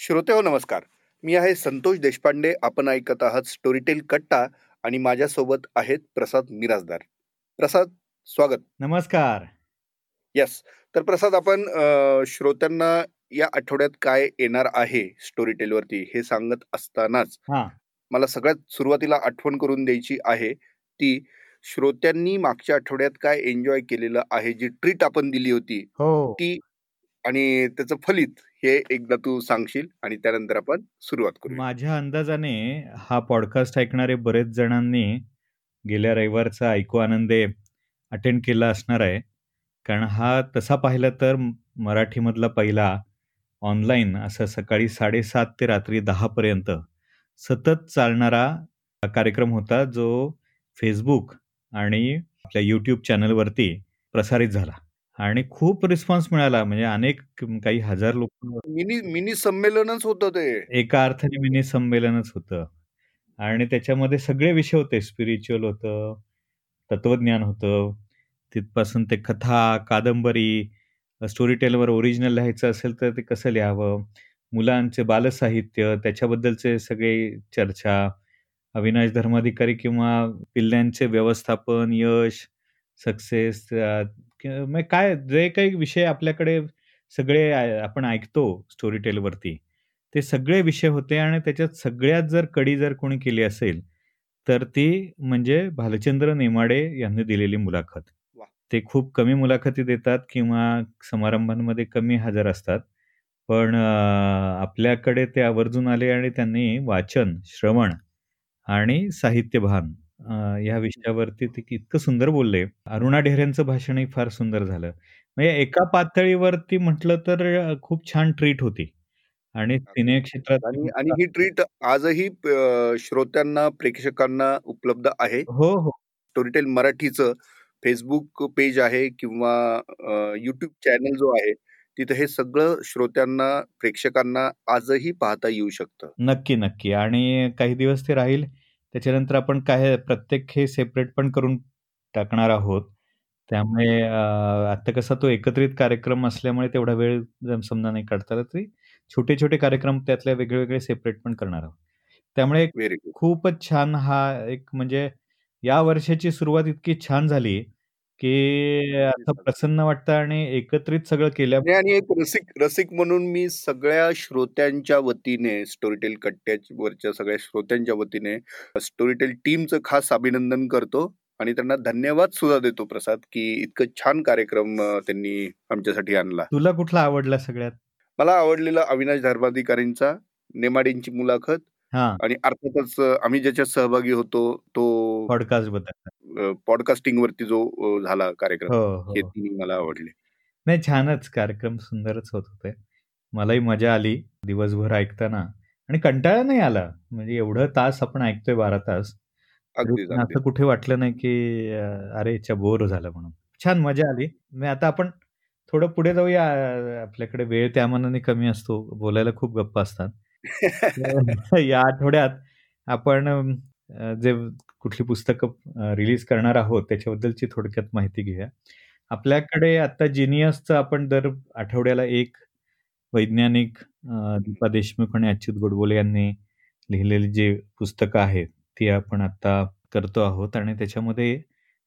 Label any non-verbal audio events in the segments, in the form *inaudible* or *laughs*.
श्रोते हो नमस्कार. मी आहे संतोष देशपांडे. आपण ऐकत आहात स्टोरीटेल कट्टा आणि माझ्यासोबत आहेत प्रसाद मिराजदार प्रसाद स्वागत. नमस्कार. यस तर प्रसाद आपण श्रोत्यांना या आठवड्यात काय येणार आहे स्टोरीटेल वरती हे सांगत असतानाच हा. मला सगळ्यात सुरुवातीला आठवण करून द्यायची आहे ती श्रोत्यांनी मागच्या आठवड्यात काय एन्जॉय केलेलं आहे जी ट्रीट आपण दिली होती हो. ती आणि त्याचं फलित हे एकदा तू सांगशील आणि त्यानंतर आपण सुरुवात करू माझ्या अंदाजाने हा पॉडकास्ट ऐकणारे बरेच जणांनी गेल्या रविवारचा ऐकू आनंदे अटेंड केला असणार आहे. कारण हा तसा पाहिला तर मराठीमधला पहिला ऑनलाईन असं सकाळी साडेसात ते रात्री दहापर्यंत सतत चालणारा कार्यक्रम होता जो फेसबुक आणि आपल्या यूट्यूब चॅनलवरती प्रसारित झाला. आणि खूप रिस्पॉन्स मिळाला. म्हणजे अनेक काही हजार लोक मिनी मिनी संमेलनच होतं ते. एका अर्थाने मिनी संमेलनच होतं. आणि त्याच्यामध्ये सगळे विषय होते. स्पिरिच्युअल होतं तत्वज्ञान होतं. तिथपासून ते कथा कादंबरी स्टोरी टेलवर ओरिजिनल लिहायचं असेल तर ते कसं लिहावं? मुलांचे बालसाहित्य त्याच्याबद्दलचे सगळे चर्चा अविनाश धर्माधिकारी किंवा पिल्ल्यांचे व्यवस्थापन यश सक्सेस म्हणजे काय जे काही विषय आपल्याकडे सगळे आपण ऐकतो स्टोरी टेलवरती ते सगळे विषय होते आणि त्याच्यात सगळ्यात जर कडी जर कोणी केली असेल तर ती म्हणजे भालचंद्र नेमाडे यांनी दिलेली मुलाखत. ते खूप कमी मुलाखती देतात किंवा समारंभांमध्ये कमी हजर असतात पण आपल्याकडे ते आवर्जून आले आणि त्यांनी वाचन श्रवण आणि साहित्यभान अं, या विषयावरती ते इतकं सुंदर बोलले. अरुणा ढेरेंचं भाषणही फार सुंदर झालं. म्हणजे एका पातळीवरती म्हटलं तर अं, खूप छान ट्रीट होती. आणि सिने क्षेत्रात आणि आणि ही ट्रीट आजही अ, श्रोत्यांना प्रेक्षकांना उपलब्ध आहे. हो हो. स्टोरीटेल मराठीचं फेसबुक पेज आहे किंवा युट्यूब चॅनल जो आहे तिथे हे सगळं श्रोत्यांना प्रेक्षकांना आजही पाहता येऊ शकतं. नक्की नक्की. आणि काही दिवस ते राहील. त्याच्यानंतर आपण काय प्रत्येक हे सेपरेट पण करून टाकणार आहोत. त्यामुळे आता कसा तो एकत्रित कार्यक्रम असल्यामुळे तेवढा वेळ समजा नाही काढता तरी छोटे छोटे कार्यक्रम त्यातले वेगळे वेगळे सेपरेट पण करणार आहोत. त्यामुळे खूपच छान हा एक म्हणजे या वर्षाची सुरुवात इतकी छान झाली की असं प्रसन्न वाटतं आणि एकत्रित सगळं केल्या आणि एक रसिक रसिक म्हणून मी सगळ्या श्रोत्यांच्या वतीने स्टोरीटेल कट्ट्यावरच्या सगळ्या श्रोत्यांच्या वतीने स्टोरीटेल टीमचं खास अभिनंदन करतो आणि त्यांना धन्यवाद सुद्धा देतो प्रसाद की इतकं छान कार्यक्रम त्यांनी आमच्यासाठी आणला. तुला कुठला आवडला सगळ्यात? मला आवडलेला अविनाश धर्माधिकारींचा नेमाडेंची मुलाखत आणि अर्थातच आम्ही ज्याच्यात सहभागी होतो तो पॉडकास्टबद्दल. पॉडकास्टिंग वरती जो झाला कार्यक्रम हो हे. हो तिन्ही मला आवडले. नाही छानच कार्यक्रम सुंदरच होत होते. मलाही मजा आली दिवसभर ऐकताना. आणि कंटाळा नाही आला. म्हणजे एवढं तास आपण ऐकतोय बारा तास. असं कुठे वाटलं नाही की अरे याच्या बोर झालं म्हणून. छान मजा आली. मी आता आपण थोडं पुढे जाऊया. आपल्याकडे वेळ त्या मानाने कमी असतो. बोलायला खूप गप्पा असतात. *laughs* या आठवड्यात आपण जे कुठली पुस्तकं रिलीज करणार आहोत त्याच्याबद्दलची थोडक्यात माहिती घेऊया. आपल्याकडे आता जिनियसचं आपण दर आठवड्याला एक वैज्ञानिक दीपा देशमुख आणि अच्युत गोडबोले यांनी लिहिलेली जी पुस्तकं आहेत ती आपण आता करतो आहोत. आणि त्याच्यामध्ये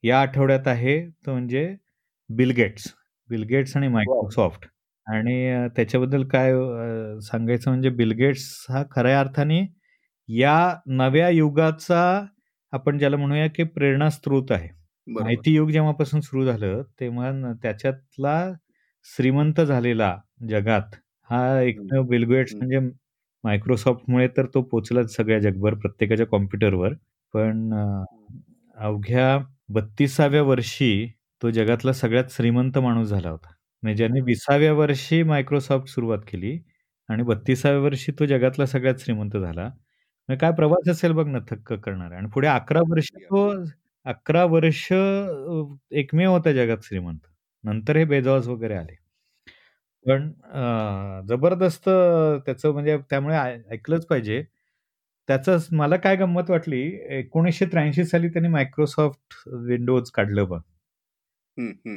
या आठवड्यात आहे तो म्हणजे बिल गेट्स बिल गेट्स आणि मायक्रोसॉफ्ट. आणि त्याच्याबद्दल काय सांगायचं म्हणजे बिल गेट्स हा खऱ्या अर्थाने या नव्या युगाचा आपण ज्याला म्हणूया की प्रेरणास्त्रोत आहे. बरोबर. माहिती युग जेव्हापासून सुरू झालं तेव्हा त्याच्यातला श्रीमंत झालेला जगात हा एकमेव बिल गेट्स हम्म. म्हणजे मायक्रोसॉफ्टमुळे तर तो पोचलाच सगळ्या जगभर प्रत्येकाच्या कॉम्प्युटरवर. पण अवघ्या बत्तीसाव्या वर्षी तो जगातला सगळ्यात श्रीमंत माणूस झाला होता. म्हणजे ज्याने विसाव्या वर्षी मायक्रोसॉफ्ट सुरुवात केली आणि बत्तीसाव्या वर्षी तो जगातला सगळ्यात श्रीमंत झाला. काय प्रवास असेल बघ ना थक्क करणार. आणि पुढे अकरा वर्ष तो अकरा वर्ष अं, एकमेव होता जगात श्रीमंत. नंतर हे बेजॉस वगैरे आले. पण अं, जबरदस्त त्याचं म्हणजे त्यामुळे ऐ- ऐकलंच पाहिजे. त्याचं मला काय गंमत वाटली एकोणीसशे त्र्याऐंशी साली त्यांनी मायक्रोसॉफ्ट विंडोज काढलं बघ.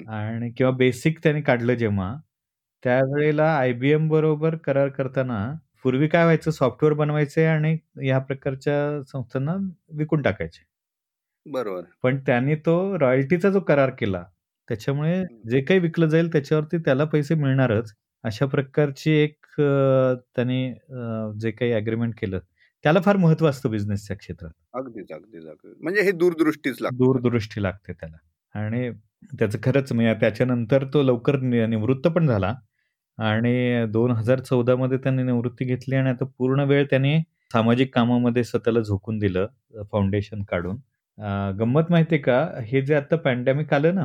आणि किंवा बेसिक त्यांनी काढलं जेव्हा त्यावेळेला एम बरोबर करार करताना पूर्वी काय व्हायचं सॉफ्टवेअर बनवायचे आणि या प्रकारच्या संस्थांना विकून टाकायचे. बरोबर. पण त्यांनी तो रॉयल्टीचा जो करार केला, त्याच्यामुळे जे काही विकलं जाईल त्याच्यावरती त्याला पैसे मिळणारच. अशा प्रकारची एक त्यांनी जे काही अग्रीमेंट केलं, त्याला फार महत्त्व असतं बिझनेसच्या क्षेत्रात. अगदीच, अगदीच. म्हणजे हे दूरदृष्टीच लागते. दूरदृष्टी लागते त्याला आणि त्याचं खरंच म्हणजे त्याच्यानंतर तो लवकर निवृत्त पण झाला आणि दोन हजार चौदा मध्ये त्यांनी निवृत्ती घेतली आणि आता पूर्ण वेळ त्यांनी सामाजिक कामामध्ये स्वतःला झोकून दिलं फाउंडेशन काढून. गंमत माहितीये का, हे जे आता पॅन्डेमिक आलं ना,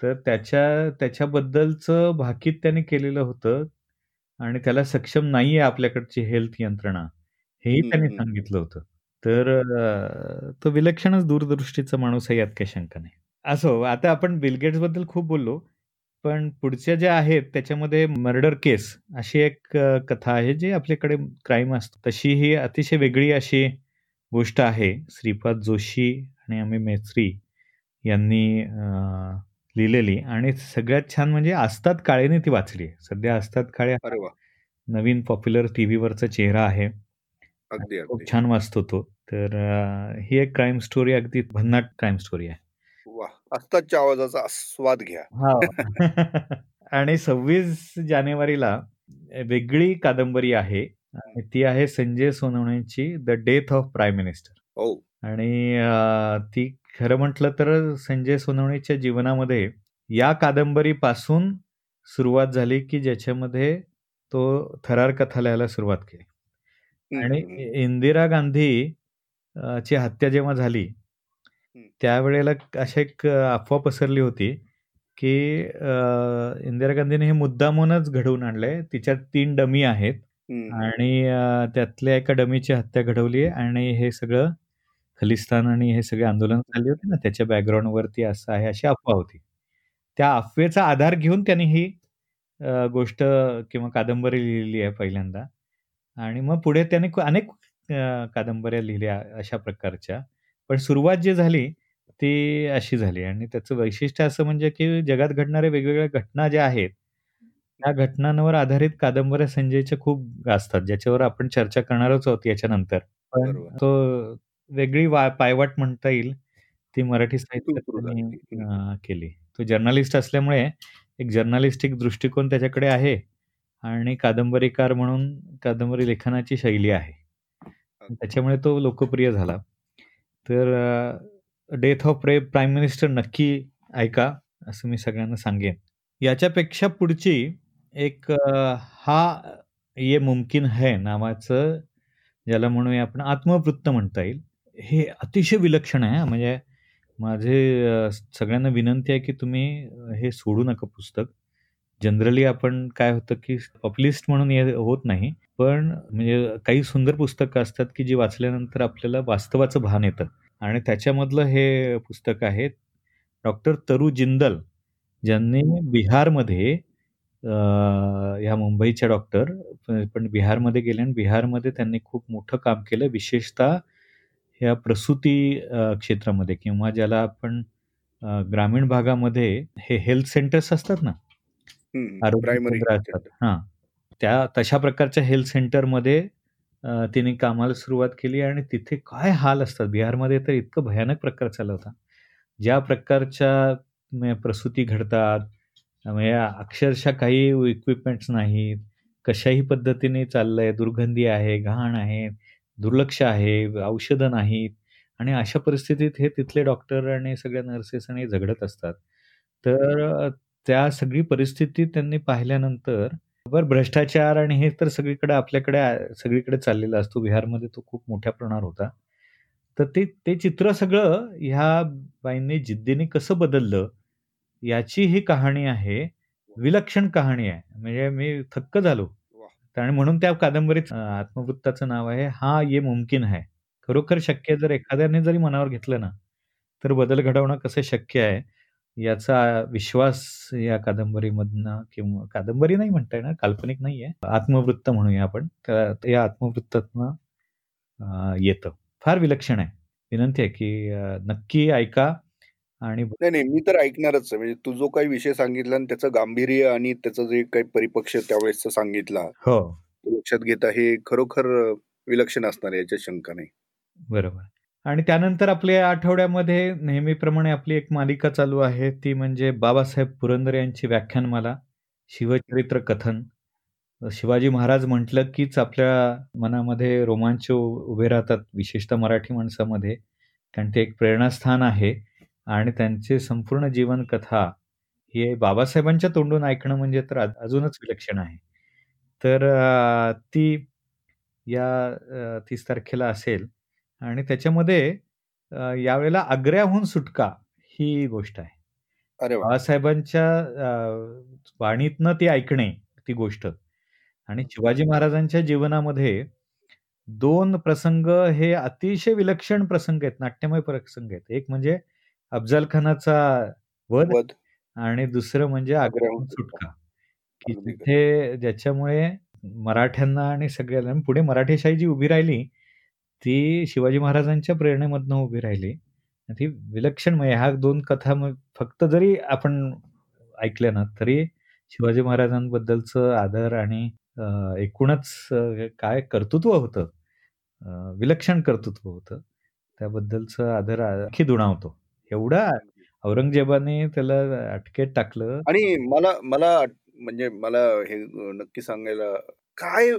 तर त्याच्या त्याच्याबद्दलचं भाकीत त्यांनी केलेलं होतं आणि त्याला सक्षम नाहीये आपल्याकडची हेल्थ यंत्रणा, हेही त्यांनी सांगितलं होतं. तर तो विलक्षणच दूरदृष्टीचा माणूस आहे यात काही शंका नाही. असो, आता आपण बिलबद्दल खूप बोललो. पण पुढच्या ज्या आहेत त्याच्यामध्ये मर्डर केस अशी एक कथा आहे जी आपल्याकडे क्राईम असतो. तशी ही अतिशय वेगळी अशी गोष्ट आहे. श्रीपाद जोशी आणि अमी मेत्री यांनी लिहिलेली आणि सगळ्यात छान म्हणजे आस्ताद काळेने ती वाचली. सध्या आस्ताद काळे नवीन पॉप्युलर टीव्हीवरचा चेहरा आहे. खूप छान वाचतो तो. तर ही एक क्राईम स्टोरी अगदी भन्नाट क्राईम स्टोरी आहे. आस्तादच्या आवाजाचा आस्वाद घ्या. *laughs* आणि सव्वीस जानेवारीला वेगळी कादंबरी आहे. ती आहे Sanjay सोनवणेची the death of prime minister. आणि ती खरं म्हटलं तर संजय सोनवणेच्या जीवनामध्ये या कादंबरीपासून सुरुवात झाली, की ज्याच्यामध्ये तो थरार कथा लिहायला सुरुवात केली. आणि इंदिरा गांधी ची हत्या जेव्हा झाली त्यावेळेला अशी एक अफवा पसरली होती, की इंदिरा गांधीने हे मुद्दामूनच घडवून आणलंय. तिच्यात तीन डमी आहेत आणि त्यातल्या एका डमीची हत्या घडवली आणि हे सगळं खलिस्तान आणि हे सगळे आंदोलन चालली होती ना, त्याच्या बॅकग्राऊंडवरती असं आहे, अशी अफवा होती. त्या अफवेचा आधार घेऊन त्यांनी ही गोष्ट किंवा कादंबरी लिहिली आहे पहिल्यांदा आणि मग पुढे त्याने अनेक कादंबऱ्या लिहिल्या अशा प्रकारच्या. पण सुरुवात जी झाली ती अशी झाली आणि त्याचं वैशिष्ट्य असं म्हणजे की जगात घडणाऱ्या वेगवेगळ्या घटना ज्या आहेत, त्या घटनांवर आधारित कादंबऱ्या संजयच्या खूप गाजतात, ज्याच्यावर आपण चर्चा करणारच आहोत याच्यानंतर. पण तो वेगळी पायवाट म्हणता येईल, ती मराठी साहित्यात केली. तो जर्नलिस्ट असल्यामुळे एक जर्नलिस्टिक दृष्टिकोन त्याच्याकडे आहे आणि कादंबरीकार म्हणून कादंबरी लेखनाची शैली आहे. त्याच्यामुळे तो लोकप्रिय झाला. तर death of pre prime minister नक्की ऐका, असं मी सगळ्यांना सांगेन. याच्यापेक्षा पुढची एक हा ये मुमकिन है नावाचं ज्याला म्हणूया आपण आत्मवृत्त म्हणता येईल. हे अतिशय विलक्षण आहे म्हणजे माझे सगळ्यांना विनंती आहे, की तुम्ही हे सोडू नका पुस्तक. जनरली आपण काय होतं, की पॉप्युलिस्ट म्हणून हे होत नाही. पण म्हणजे काही सुंदर पुस्तकं असतात, की जी वाचल्यानंतर आपल्याला वास्तवाचं भान येतं. आणि त्याच्यामधलं हे पुस्तक आहे. डॉक्टर तरु जिंदल ज्यांनी बिहारमध्ये ह्या मुंबईच्या डॉक्टर पण बिहारमध्ये गेले आणि बिहारमध्ये त्यांनी खूप मोठं काम केलं. विशेषतः ह्या प्रसूती क्षेत्रामध्ये किंवा ज्याला आपण ग्रामीण भागामध्ये हे हेल्थ सेंटर्स असतात ना, आरोग्य असतात. हां. त्या तशा प्रकारच्या हेल्थ सेंटरमध्ये तिने कामाला सुरुवात केली आणि तिथे काय हाल असतात. बिहारमध्ये तर इतकं भयानक प्रकार चालला होता. ज्या प्रकारच्या प्रसूती घडतात, म्हणजे अक्षरशः काही इक्विपमेंट्स नाहीत. कशाही पद्धतीने चाललंय, दुर्गंधी आहे, घाण आहे, दुर्लक्ष आहे, औषधं नाहीत आणि अशा परिस्थितीत हे तिथले डॉक्टर आणि सगळ्या नर्सेस आणि झगडत असतात. तर त्या सगळी परिस्थिती त्यांनी पाहिल्यानंतर बरं भ्रष्टाचार आणि हे तर सगळीकडे आपल्याकडे सगळीकडे चाललेला असतो. बिहारमध्ये तो खूप मोठ्या प्रमाणावर होता. तर ते ते चित्र सगळं ह्या बाईंनी जिद्दीने कसं बदललं, याची ही कहाणी आहे. विलक्षण कहाणी आहे. म्हणजे मी थक्क झालो. आणि म्हणून त्या कादंबरीत आत्मवृत्ताचं नाव आहे, हा ये मुमकिन है. खरोखर शक्य जर एखाद्याने जरी मनावर घेतलं ना, तर बदल घडवणं कसं शक्य आहे. याचा विश्वास या कादंबरीमधनं किंवा कादंबरी नाही म्हणता येणार, काल्पनिक नाहीये. आत्मवृत्त म्हणूया आपण. तर या आत्मवृत्तातनं येतं. फार विलक्षण आहे. विनंती आहे, की नक्की ऐका आणि नाही, नाही. मी तर ऐकणारच आहे. म्हणजे तू जो काही विषय सांगितला आणि त्याचं गांभीर्य आणि त्याचं जे काही परिपक्ष त्यावेळेस सांगितला. हो. लक्षात घेता हे खरोखर विलक्षण असणार आहे याच्यात शंका नाही. बरोबर. आणि त्यानंतर आपल्या आठवड्यामध्ये नेहमीप्रमाणे आपली एक मालिका चालू आहे ती म्हणजे बाबासाहेब पुरंदरे यांची व्याख्यानमाला, शिवचरित्र कथन. शिवाजी महाराज म्हटलं कीच आपल्या मनामध्ये रोमांच उभे राहतात, विशेषतः मराठी माणसामध्ये. कारण ते एक प्रेरणास्थान आहे आणि त्यांचे संपूर्ण जीवनकथा हे बाबासाहेबांच्या तोंडून ऐकणं म्हणजे तर अजूनच विलक्षण आहे. तर ती या तीस तारखेला असेल आणि त्याच्यामध्ये यावेळेला आग्र्याहून सुटका ही गोष्ट आहे. अरे बाबासाहेबांच्या वाणीतनं ती ऐकणे ती गोष्ट आणि शिवाजी महाराजांच्या जीवनामध्ये दोन प्रसंग हे अतिशय विलक्षण प्रसंग आहेत, नाट्यमय प्रसंग आहेत. एक म्हणजे अफजल खानाचा वध आणि दुसरं म्हणजे आग्र्याहून सुटका. की तिथे ज्याच्यामुळे मराठ्यांना आणि सगळ्यांना पुढे मराठेशाही जी उभी राहिली, ती शिवाजी महाराजांच्या प्रेरणेमधनं उभी राहिली. ती विलक्षण म्हणजे ह्या दोन कथा फक्त जरी आपण ऐकल्या ना, तरी शिवाजी महाराजांबद्दलचं आदर आणि एकूणच काय कर्तृत्व होतं, विलक्षण कर्तृत्व होतं. त्याबद्दलचं आदर आणखी दुणावतो. एवढा औरंगजेबाने त्याला अटकेत टाकलं. आणि मला मला म्हणजे मला हे नक्की सांगायला काय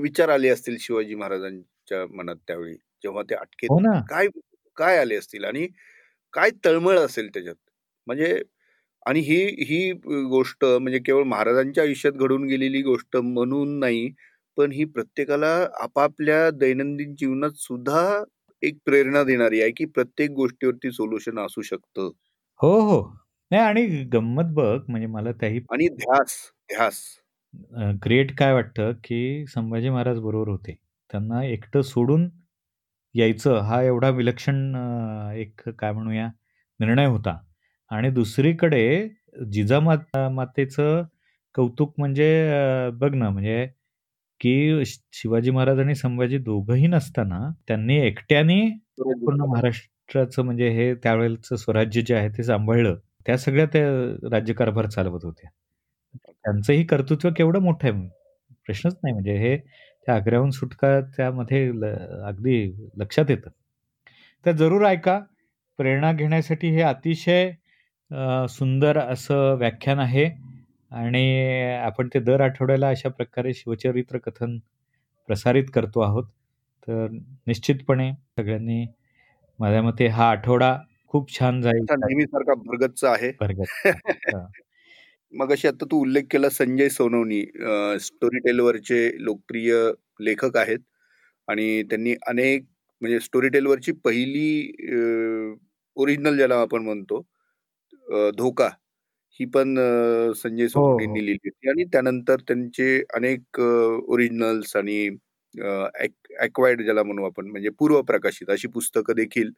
विचार आले असतील शिवाजी महाराजांच्या मनात त्यावेळी? जेव्हा ते अटकेत हो ना. काय काय आले असतील? आणि काय तळमळ असेल त्याच्यात? म्हणजे आणि ही ही गोष्ट म्हणजे केवळ महाराजांच्या आयुष्यात घडून गेलेली गोष्ट म्हणून नाही पण ही प्रत्येकाला आपापल्या दैनंदिन जीवनात सुद्धा एक प्रेरणा देणारी आहे की प्रत्येक गोष्टीवरती सोल्युशन असू शकतं. हो हो. नाही आणि गंमत बघ म्हणजे मला त्याही आणि ध्यास ध्यास. ग्रेट काय वाटतं की संभाजी महाराज बरोबर होते. त्यांना एकटं सोडून यायचं हा एवढा विलक्षण एक काय म्हणूया निर्णय होता. आणि दुसरीकडे जिजामाता मातेचं कौतुक म्हणजे बघ ना म्हणजे की शिवाजी महाराज आणि संभाजी दोघंही नसताना त्यांनी एकट्याने पूर्ण महाराष्ट्राचं म्हणजे हे त्यावेळेचं स्वराज्य जे आहे ते सांभाळलं. त्या सगळ्या त्या राज्यकारभार चालवत होत्या. त्यांचंही कर्तृत्व केवढं मोठं आहे? प्रश्नच नाही. म्हणजे हे त्या आग्र्याहून सुटका त्यामध्ये अगदी लक्षात येतं. तर जरूर ऐका. प्रेरणा घेण्यासाठी हे अतिशय सुंदर असं व्याख्यान आहे आणि आपण ते दर आठवड्याला अशा प्रकारे शिवचरित्र कथन प्रसारित करतो आहोत. तर निश्चितपणे सगळ्यांनी माझ्या मते हा आठवडा खूप छान जाईल. नेहमीसारखा भरगतचा आहे. भरगत मग अशी आता तू उल्लेख केला संजय सोनवणी स्टोरी टेलवरचे लोकप्रिय लेखक आहेत. आणि त्यांनी अनेक म्हणजे स्टोरी टेलवरची पहिली ओरिजिनल ज्याला आपण म्हणतो धोका ही पण संजय सोनवणींनी हो. लिहिली होती. आणि त्यानंतर त्यांचे अनेक ओरिजिनल्स आणि अक्वायर्ड ज्याला म्हणू आपण म्हणजे पूर्व प्रकाशित अशी पुस्तकं देखील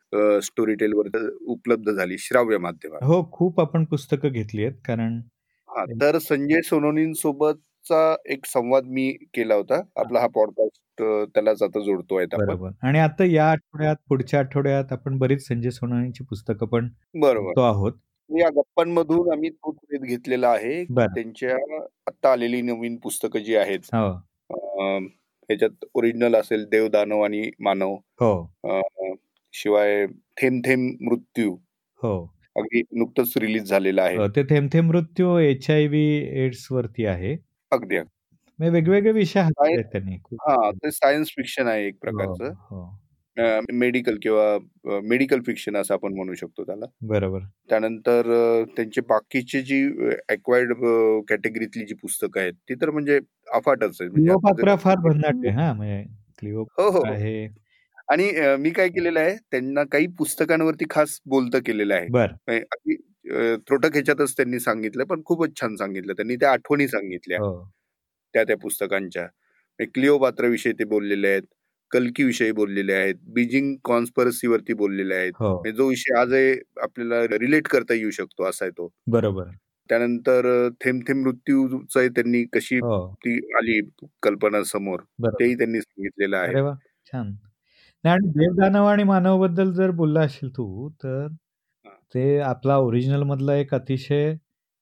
स्टोरी टेलवर उपलब्ध झाली श्राव्य माध्यमात. हो खूप आपण पुस्तकं घेतली आहेत. कारण हा तर संजय सोनवणींसोबतचा एक संवाद मी केला होता. आपला हा पॉडकास्ट त्यालाच आता जोडतोय बरोबर. आणि आता या आठवड्यात पुढच्या आठवड्यात आपण बरीच संजय सोनवणींची पुस्तकं पण बरोबर. आहोत. या गप्पांमधून आम्ही तो घेतलेला आहे बरं. त्यांच्या आता आलेली नवीन पुस्तकं जी आहेत हो. ह्याच्यात ओरिजिनल असेल देव दानव आणि मानव. हो. शिवाय थेंब थेंब मृत्यू. हो. अगदी नुकतंच रिलीज झालेलं आहे. ते थेंब थेंब मृत्यू एच आय व्ही एड्स वरती आहे. अगदी म्हणजे वेगवेगळे विषय आहेत त्यांनी हा ते सायन्स फिक्शन आहे एक प्रकारचं. हो, मेडिकल किंवा मेडिकल फिक्शन असं आपण म्हणू शकतो त्याला. बरोबर. त्यानंतर त्यांचे बाकीची जी अक्वायर्ड कॅटेगरीतली जी पुस्तकं आहेत ती तर म्हणजे अफाटच आहे म्हणजे फार भन्नाट आहे हा म्हणजे हो हो. आहे. आणि मी काय केलेलं आहे त्यांना काही पुस्तकांवरती खास बोलतं केलेलं आहे. थोडं ह्याच्यातच त्यांनी सांगितलं पण खूपच छान सांगितलं. त्यांनी त्या आठवणी सांगितल्या हो. त्या त्या पुस्तकांच्या. क्लिओ विषयी ते बोललेले आहेत कल्की विषयी बोललेले आहेत बीजिंग कॉन्स्परसी वरती बोललेले आहेत. हो. म्हणजे जो विषय आज आपल्याला रिलेट करता येऊ शकतो असा आहे तो. बरोबर. त्यानंतर थेंब थेंब मृत्यूच त्यांनी कशी हो. ती आली कल्पना समोर तेही त्यांनी सांगितलेलं आहे. छान आणि देवदानव आणि मानवबद्दल जर बोलला असेल तू तर ते आपला ओरिजिनल मधला एक अतिशय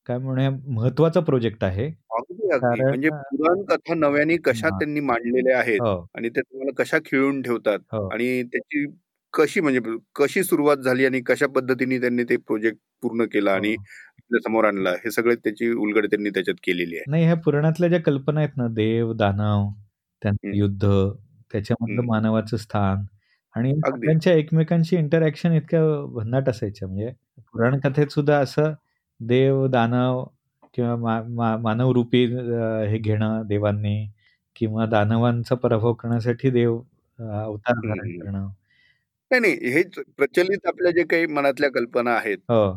काय म्हणूया महत्त्वाचा प्रोजेक्ट आहे अगदी अगदी म्हणजे पुराण कथा नव्याने कशा त्यांनी मांडलेल्या आहेत हो. आणि त्या तुम्हाला कशा खिळून ठेवतात हो. आणि त्याची कशी म्हणजे कशी सुरुवात झाली आणि कशा पद्धतीने त्यांनी ते प्रोजेक्ट पूर्ण केला आणि हो. आपल्यासमोर आणला हे सगळे त्याची उलगड त्यांनी त्याच्यात केलेली आहे नाही ह्या पुराणातल्या ज्या कल्पना आहेत ना देव दानव त्यांचं युद्ध त्याच्यामधलं मानवाचं स्थान आणि सगळ्यांच्या एकमेकांशी इंटरॅक्शन इतक्या भन्नाट असायच्या. म्हणजे पुराण कथेत सुद्धा असं देव दानव किंवा मा, मा, मानवरूपी हे घेणं देवांनी किंवा दानवांचा पराभव करण्यासाठी देव अवतार धारण करणं. नाही नाही. हे प्रचलित आपल्या जे काही मनातल्या कल्पना आहेत हो.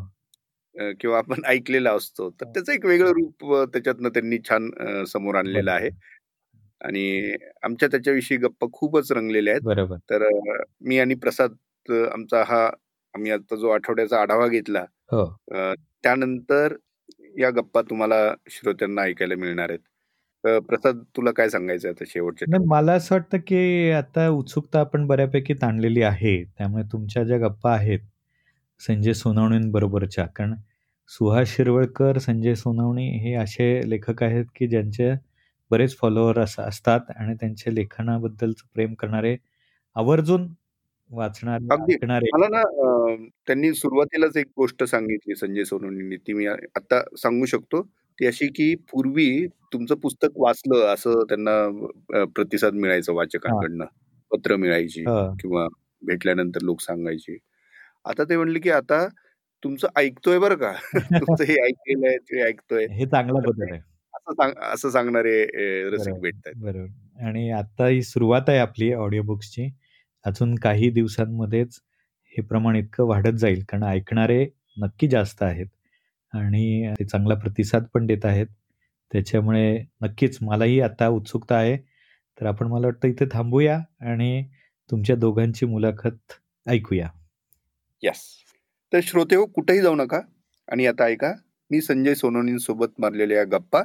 किंवा आपण ऐकलेला असतो तर त्याचं एक वेगळं रूप त्याच्यातनं त्यांनी छान समोर आणलेलं आहे. आणि आमच्या त्याच्याविषयी गप्पा खूपच रंगलेल्या आहेत. बरोबर. तर मी आणि प्रसाद आमचा हा आम्ही आता जो आठवड्याचा आढावा घेतला हो. त्यानंतर या गप्पा तुम्हाला श्रोत्यांना ऐकायला मिळणार आहेत. प्रसाद तुला काय सांगायचं आता शेवटच्या मला असं वाटतं की आता उत्सुकता आपण बऱ्यापैकी ताणलेली आहे त्यामुळे तुमच्या ज्या गप्पा आहेत संजय सोनावणींबरोबरच्या कारण सुहास शिरवळकर संजय सोनावणी हे असे लेखक आहेत की ज्यांचे बरेच फॉलोअर असतात आणि त्यांच्या लेखनाबद्दलचं प्रेम करणारे आवर्जून वाचणारे मला ना त्यांनी सुरुवातीलाच एक गोष्ट सांगितली संजय सोनवणींनी ती मी आता सांगू शकतो. ती अशी की पूर्वी तुमचं पुस्तक वाचलं असं त्यांना प्रतिसाद मिळायचं वाचकांकडनं. पत्र मिळायची किंवा भेटल्यानंतर लोक सांगायचे. आता ते म्हणले की आता तुमचं ऐकतोय बरं का. *laughs* तुमचं हे ऐकलेलं आहे ते ऐकतोय. हे चांगला बदल आहे. असं सांगणारे रसिक भेटत बरोबर आणि आता ही सुरुवात आहे आपली ऑडिओ बुक्सची अजून काही दिवसांमध्येच हे प्रमाण इतकं वाढत जाईल कारण ऐकणारे नक्की जास्त आहेत. आणि ते चांगला प्रतिसाद पण देत आहेत. त्याच्यामुळे नक्कीच मलाही आता उत्सुकता आहे. तर आपण मला वाटतं इथे थांबूया आणि तुमच्या दोघांची मुलाखत ऐकूया. यस तर श्रोते हो कुठेही जाऊ नका आणि आता ऐका मी संजय सोनोनींसोबत मारलेल्या गप्पा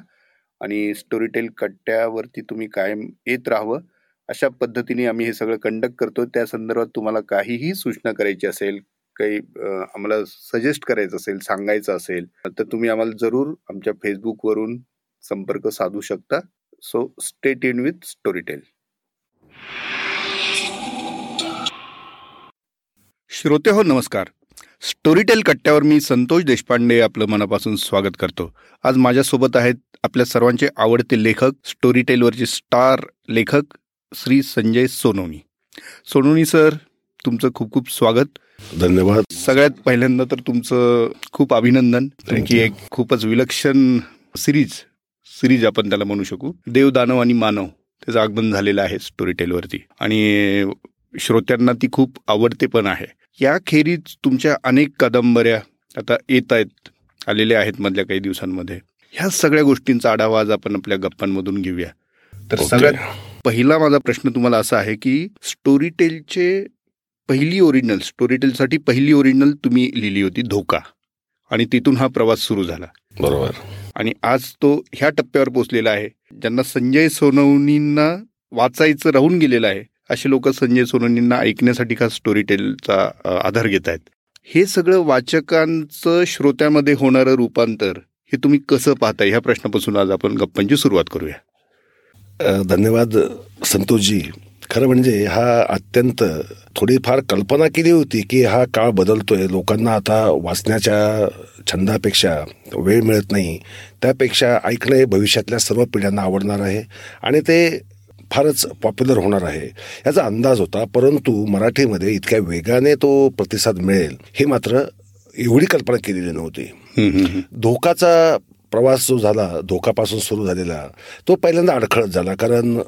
आणि स्टोरीटेल कट्ट्यावरती तुम्ही कायम येत राहावं अशा पद्धतीने आम्ही हे सगळं कंडक्ट करतो त्या संदर्भात तुम्हाला काहीही सूचना करायची असेल काही आम्हाला सजेस्ट करायचं असेल सांगायचं असेल तर तुम्ही आम्हाला जरूर आमच्या फेसबुकवरून संपर्क साधू शकता. सो स्टेट इन विथ स्टोरीटेल श्रोते हो नमस्कार. स्टोरीटेल कट्ट्यावर मी संतोष देशपांडे आपलं मनापासून स्वागत करतो. आज माझ्यासोबत आहेत आपल्या सर्वांचे आवडते लेखक स्टोरीटेलवरचे स्टार लेखक श्री संजय सोनवणी. सोनवणी सर तुमचं खूप खूप स्वागत. धन्यवाद. सगळ्यात पहिल्यांदा तर तुमचं खूप अभिनंदन. की एक खूपच विलक्षण सिरीज सिरीज आपण त्याला म्हणू शकू. देव दानव आणि मानव त्याचं आगमन झालेलं आहे स्टोरी टेलवरती आणि श्रोत्यांना ती खूप आवडते पण आहे. या खेरीज तुमच्या अनेक कादंबऱ्या आता येत आहेत आलेल्या आहेत मधल्या काही दिवसांमध्ये. ह्या सगळ्या गोष्टींचा आढावा आज आपण आपल्या गप्पांमधून घेऊया. तर सगळ्यात पहिला माझा प्रश्न तुम्हाला असा आहे की स्टोरी टेलचे पहिली ओरिजिनल स्टोरी टेलसाठी पहिली ओरिजिनल तुम्ही लिहिली होती धोका. आणि तिथून हा प्रवास सुरू झाला. बरोबर. आणि आज तो ह्या टप्प्यावर पोहोचलेला आहे. ज्यांना संजय सोनवणींना वाचायचं राहून गेलेलं आहे असे लोक संजय सोनवणींना ऐकण्यासाठी का स्टोरी टेलचा आधार घेत आहेत हे सगळं वाचकांचं श्रोत्यामध्ये होणारं रूपांतर हे तुम्ही कसं पाहता ह्या प्रश्नापासून आज आपण गप्पांची सुरुवात करूया. धन्यवाद संतोषजी. खरं म्हणजे हा अत्यंत थोडीफार कल्पना केली होती की हा काळ बदलतोय. लोकांना आता वाचण्याच्या छंदापेक्षा वेळ मिळत नाही. त्यापेक्षा ऐकणे भविष्यातल्या सर्व पिढ्यांना आवडणार आहे आणि ते फारच पॉप्युलर होणार आहे. याचा अंदाज होता परंतु मराठीमध्ये इतक्या वेगाने तो प्रतिसाद मिळेल हे मात्र एवढी कल्पना केलेली नव्हती. धोकाचा प्रवास जो झाला धोकापासून सुरू झालेला तो पहिल्यांदा अडखळत झाला. कारण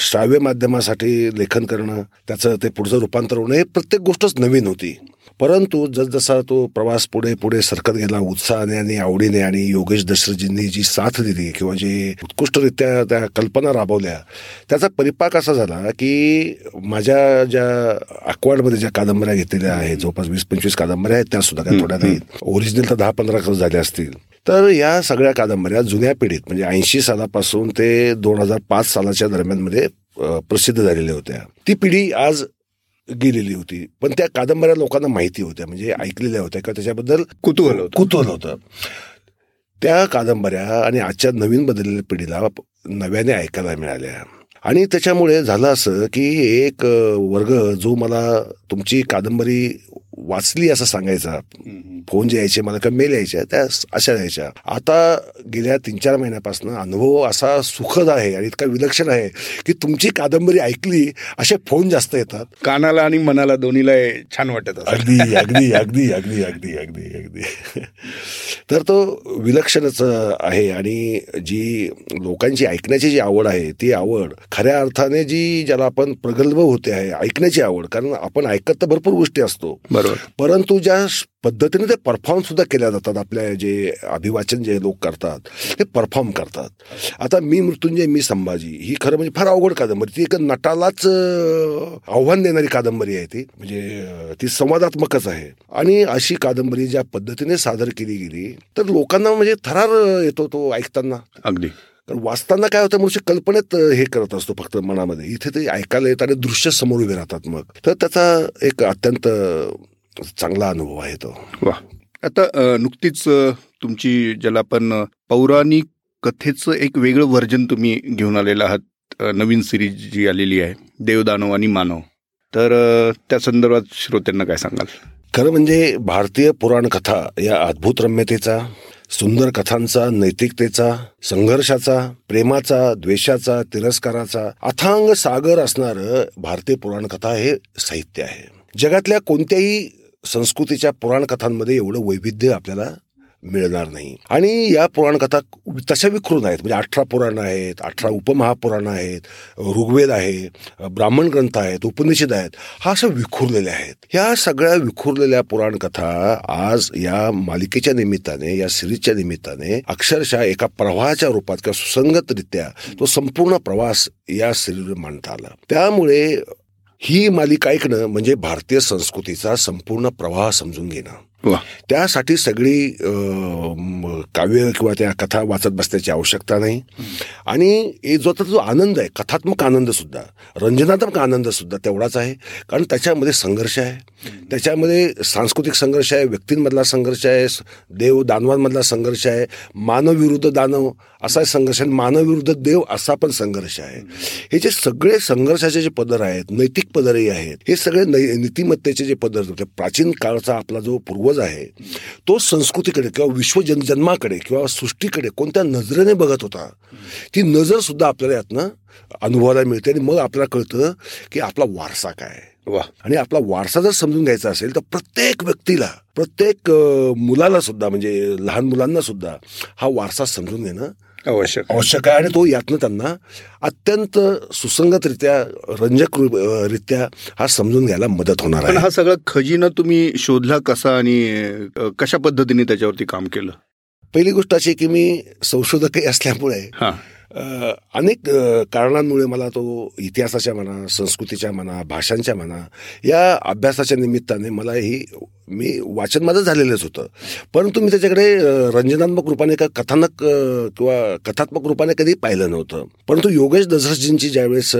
श्राव्य माध्यमासाठी लेखन करणं त्याचं ते पुढचं रूपांतर होणं हे प्रत्येक गोष्टच नवीन होती. परंतु जसजसा तो प्रवास पुढे पुढे सरकत गेला उत्साहाने आणि आवडीने आणि योगेश दशरथजींनी जी साथ दिली किंवा जी उत्कृष्टरित्या त्या कल्पना राबवल्या त्याचा परिपाक असा झाला की माझ्या ज्या अक्वाडमध्ये ज्या कादंबऱ्या घेतलेल्या आहेत जवळपास वीस पंचवीस कादंबऱ्या आहेत त्या सुद्धा काही थोड्या नाहीत ओरिजिनल तर दहा पंधरा झाल्या असतील. तर या सगळ्या कादंबऱ्या जुन्या पिढीत म्हणजे ऐंशी सालापासून ते दोन हजार पाच सालाच्या दरम्यानमध्ये प्रसिद्ध झालेल्या होत्या. ती पिढी आज गेलेली होती. पण त्या कादंबऱ्या लोकांना माहिती होत्या म्हणजे ऐकलेल्या होत्या किंवा त्याच्याबद्दल कुतूहल होतं. कुतूहल होतं. त्या कादंबऱ्या आणि आजच्या नवीन बदललेल्या पिढीला नव्याने ऐकायला मिळाल्या. आणि त्याच्यामुळे झालं असं की एक वर्ग जो मला तुमची कादंबरी वाचली असं सांगायचा फोन जे यायचे मला किंवा मेल यायच्या त्या अशा यायच्या. आता गेल्या तीन चार महिन्यापासून अनुभव असा सुखद आहे आणि इतका विलक्षण आहे की तुमची कादंबरी ऐकली असे फोन जास्त येतात. कानाला आणि मनाला दोन्हीला छान वाटत अगदी अगदी अगदी अगदी अगदी अगदी अगदी. तर तो विलक्षणच आहे आणि जी लोकांची ऐकण्याची जी आवड आहे ती आवड खऱ्या अर्थाने जी ज्याला आपण प्रगल्भ होते आहे ऐकण्याची आवड. कारण आपण ऐकत तर भरपूर गोष्टी असतो. बरोबर. परंतु ज्या पद्धतीने ते परफॉर्म सुद्धा केल्या जातात आपल्या जे अभिवाचन जे लोक करतात ते परफॉर्म करतात. आता मी मृत्युंजय मी संभाजी ही खरं म्हणजे फार अवघड कादंबरी. ती एक नटालाच आव्हान देणारी कादंबरी आहे ती. म्हणजे ती संवादात्मकच आहे. आणि अशी कादंबरी ज्या पद्धतीने सादर केली गेली तर लोकांना म्हणजे थरार येतो तो ऐकताना. अगदी. कारण वाचताना काय होतं मनुष्य कल्पनेत हे करत असतो फक्त मनामध्ये. इथे ते ऐकायला येत आणि दृश्य समोर उभे राहतात मग. तर त्याचा एक अत्यंत चांगला अनुभव आहे तो. वा. आता नुकतीच तुमची ज्याला आपण पौराणिक कथेचं एक वेगळं व्हर्जन तुम्ही घेऊन आलेलं आहात नवीन सिरीज जी आलेली आहे देवदानव आणि मानव. तर त्या संदर्भात श्रोत्यांना काय सांगाल? खरं म्हणजे भारतीय पुराण कथा या अद्भुत रम्यतेचा सुंदर कथांचा नैतिकतेचा संघर्षाचा प्रेमाचा द्वेषाचा तिरस्काराचा अथांग सागर असणार भारतीय पुराणकथा हे साहित्य आहे. जगातल्या कोणत्याही संस्कृतीच्या पुराणकथांमध्ये एवढं वैविध्य आपल्याला मिळणार नाही. आणि या पुराणकथा तशा विखरून आहेत. म्हणजे अठरा पुराण आहेत अठरा उपमहापुराण आहेत ऋग्वेद आहे ब्राह्मण ग्रंथ आहेत उपनिषद आहेत. हा असं विखुरलेल्या आहेत. ह्या सगळ्या विखुरलेल्या पुराणकथा आज या मालिकेच्या निमित्ताने या सिरीजच्या निमित्ताने अक्षरशः एका प्रवाहाच्या रूपात किंवा सुसंगतरित्या तो संपूर्ण प्रवास या सिरीजवर मांडता आला. त्यामुळे ही मालिका ऐकणं म्हणजे भारतीय संस्कृतीचा संपूर्ण प्रवाह समजून घेणं. त्यासाठी सगळी काव्य किंवा त्या कथा वाचत बसण्याची आवश्यकता नाही. आणि जो तर जो आनंद आहे कथात्मक आनंद सुद्धा रंजनात्मक आनंद सुद्धा तेवढाच आहे. कारण त्याच्यामध्ये संघर्ष आहे. त्याच्यामध्ये सांस्कृतिक संघर्ष आहे व्यक्तींमधला संघर्ष आहे देव दानवांमधला संघर्ष आहे मानव विरुद्ध दानव असा संघर्ष आहे. मानव विरुद्ध देव असा पण संघर्ष आहे. हे जे सगळे संघर्षाचे जे पदर आहेत नैतिक पदरही आहेत हे सगळे नै नीतिमत्तेचे जे पदर प्राचीन काळचा आपला जो पूर्वज आहे तो संस्कृतीकडे किंवा विश्व जन्माकडे किंवा सृष्टीकडे कोणत्या नजरेने बघत होता ती नजर सुद्धा आपल्याला यातनं अनुभवायला मिळते आणि मग आपल्याला कळतं की आपला वारसा काय वा आणि आपला वारसा जर समजून घ्यायचा असेल तर प्रत्येक व्यक्तीला प्रत्येक मुलाला सुद्धा म्हणजे लहान मुलांना सुद्धा हा वारसा समजून घेणं आवश्यक आवश्यक आहे. आणि तो यातनं त्यांना अत्यंत सुसंगतरित्या रंजक रित्या हा समजून घ्यायला मदत होणार आहे. हा सगळा खजिना तुम्ही शोधला कसा आणि कशा पद्धतीने त्याच्यावरती काम केलं? पहिली गोष्ट अशी की मी संशोधकही असल्यामुळे अनेक कारणांमुळे मला तो इतिहासाच्या म्हणा संस्कृतीच्या म्हणा भाषांच्या म्हणा या अभ्यासाच्या निमित्ताने मला ही मी वाचन माझं झालेलंच होतं. परंतु मी त्याच्याकडे रंजनात्मक रूपाने का कथानक किंवा कथात्मक रूपाने कधी पाहिलं नव्हतं. परंतु योगेश दसरथजींची ज्यावेळेस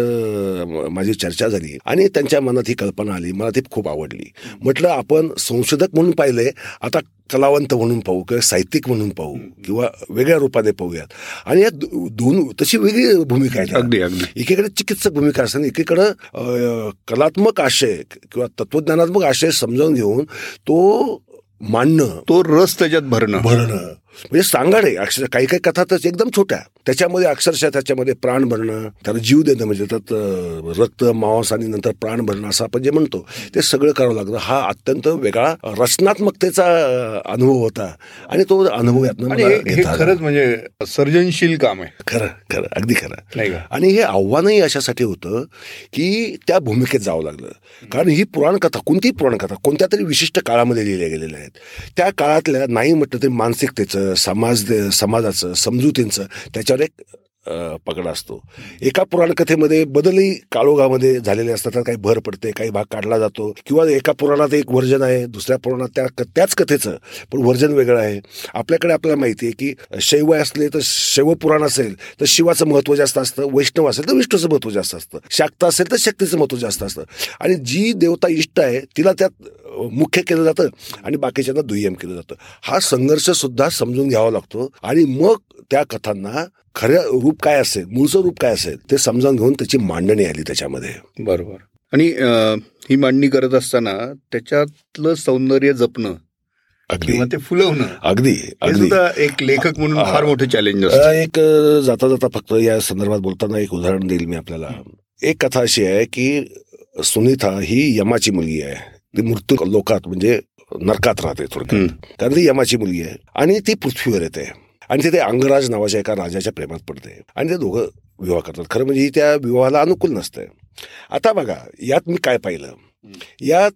माझी चर्चा झाली आणि त्यांच्या मनात ही कल्पना आली मला ती खूप आवडली. म्हटलं आपण संशोधक म्हणून पाहिले आता कलावंत म्हणून पाहू किंवा साहित्यिक म्हणून पाहू किंवा वेगळ्या रूपाने पाहूयात. आणि या दोन तशी वेगळी भूमिका आहे अगदी अगदी. एकीकडे चिकित्सक भूमिका असताना एकीकडं कलात्मक आशय किंवा तत्वज्ञानात्मक आशय समजावून घेऊन तो मांडणं तो रस त्याच्यात भरणं. भरणं. म्हणजे सांगाड आहे अक्षर काही काही कथा तर एकदम छोट्या. त्याच्यामध्ये अक्षरशः त्याच्यामध्ये प्राण भरणं त्याला जीव देणं म्हणजे त्यात रक्त मांस आणि नंतर प्राण भरणं असं आपण जे म्हणतो ते सगळं करावं लागतं. हा अत्यंत वेगळा रचनात्मकतेचा अनुभव होता. आणि तो अनुभव यातनं खरंच म्हणजे सर्जनशील काम आहे. खरं खरं अगदी खरं. आणि हे आव्हानही अशासाठी होतं की त्या भूमिकेत जावं लागलं. कारण ही पुराणकथा कोणतीही पुराणकथा कोणत्या तरी विशिष्ट काळामध्ये लिहिल्या गेलेल्या आहेत. त्या काळातल्या नाही म्हटलं तरी मानसिकतेचं समाज समाजाचं समजुतींचं त्याच्यावर एक पगड असतो. एका पुराणकथेमध्ये बदलही काळोगामध्ये झालेले असतात. काही भर पडते काही भाग काढला जातो. किंवा एका पुराणात एक वर्जन आहे दुसऱ्या पुराणात त्या त्याच कथेचं पण वर्जन वेगळं आहे. आपल्याकडे आपल्याला माहिती आहे की शैव असले तर शैव पुराण असेल तर शिवाचं महत्त्व जास्त असतं वैष्णव असेल तर विष्णूचं महत्त्व जास्त असतं. शाक्त असेल तर शक्तीचं महत्त्व जास्त असतं. आणि जी देवता इष्ट आहे तिला त्यात मुख्य केलं जातं आणि बाकीच्यांना दुय्यम केलं जातं. हा संघर्ष सुद्धा समजून घ्यावा लागतो. आणि मग त्या कथांना खरं रूप काय असेल मूळचं रूप काय असेल ते समजावून घेऊन त्याची मांडणी आली त्याच्यामध्ये. बरोबर. आणि ही मांडणी करत असताना त्याच्यातलं सौंदर्य जपणं अगदी. ते फुलवणं अगदी अगदी. एक लेखक म्हणून फार मोठं चॅलेंज एक जाता जाता फक्त या संदर्भात बोलताना एक उदाहरण देईल मी आपल्याला. एक कथा अशी आहे की सुनीता ही यमाची मुलगी आहे. ती मृत्यू लोकात म्हणजे नरकात राहते थोडक्यात. कारण ती यमाची मुलगी आहे. आणि ती पृथ्वीवर येते. आणि तिथे अंगराज नावाच्या एका राजाच्या प्रेमात पडते. आणि ते दोघं विवाह करतात. खरं म्हणजे त्या विवाहाला अनुकूल नसतंय. आता बघा यात मी काय पाहिलं? यात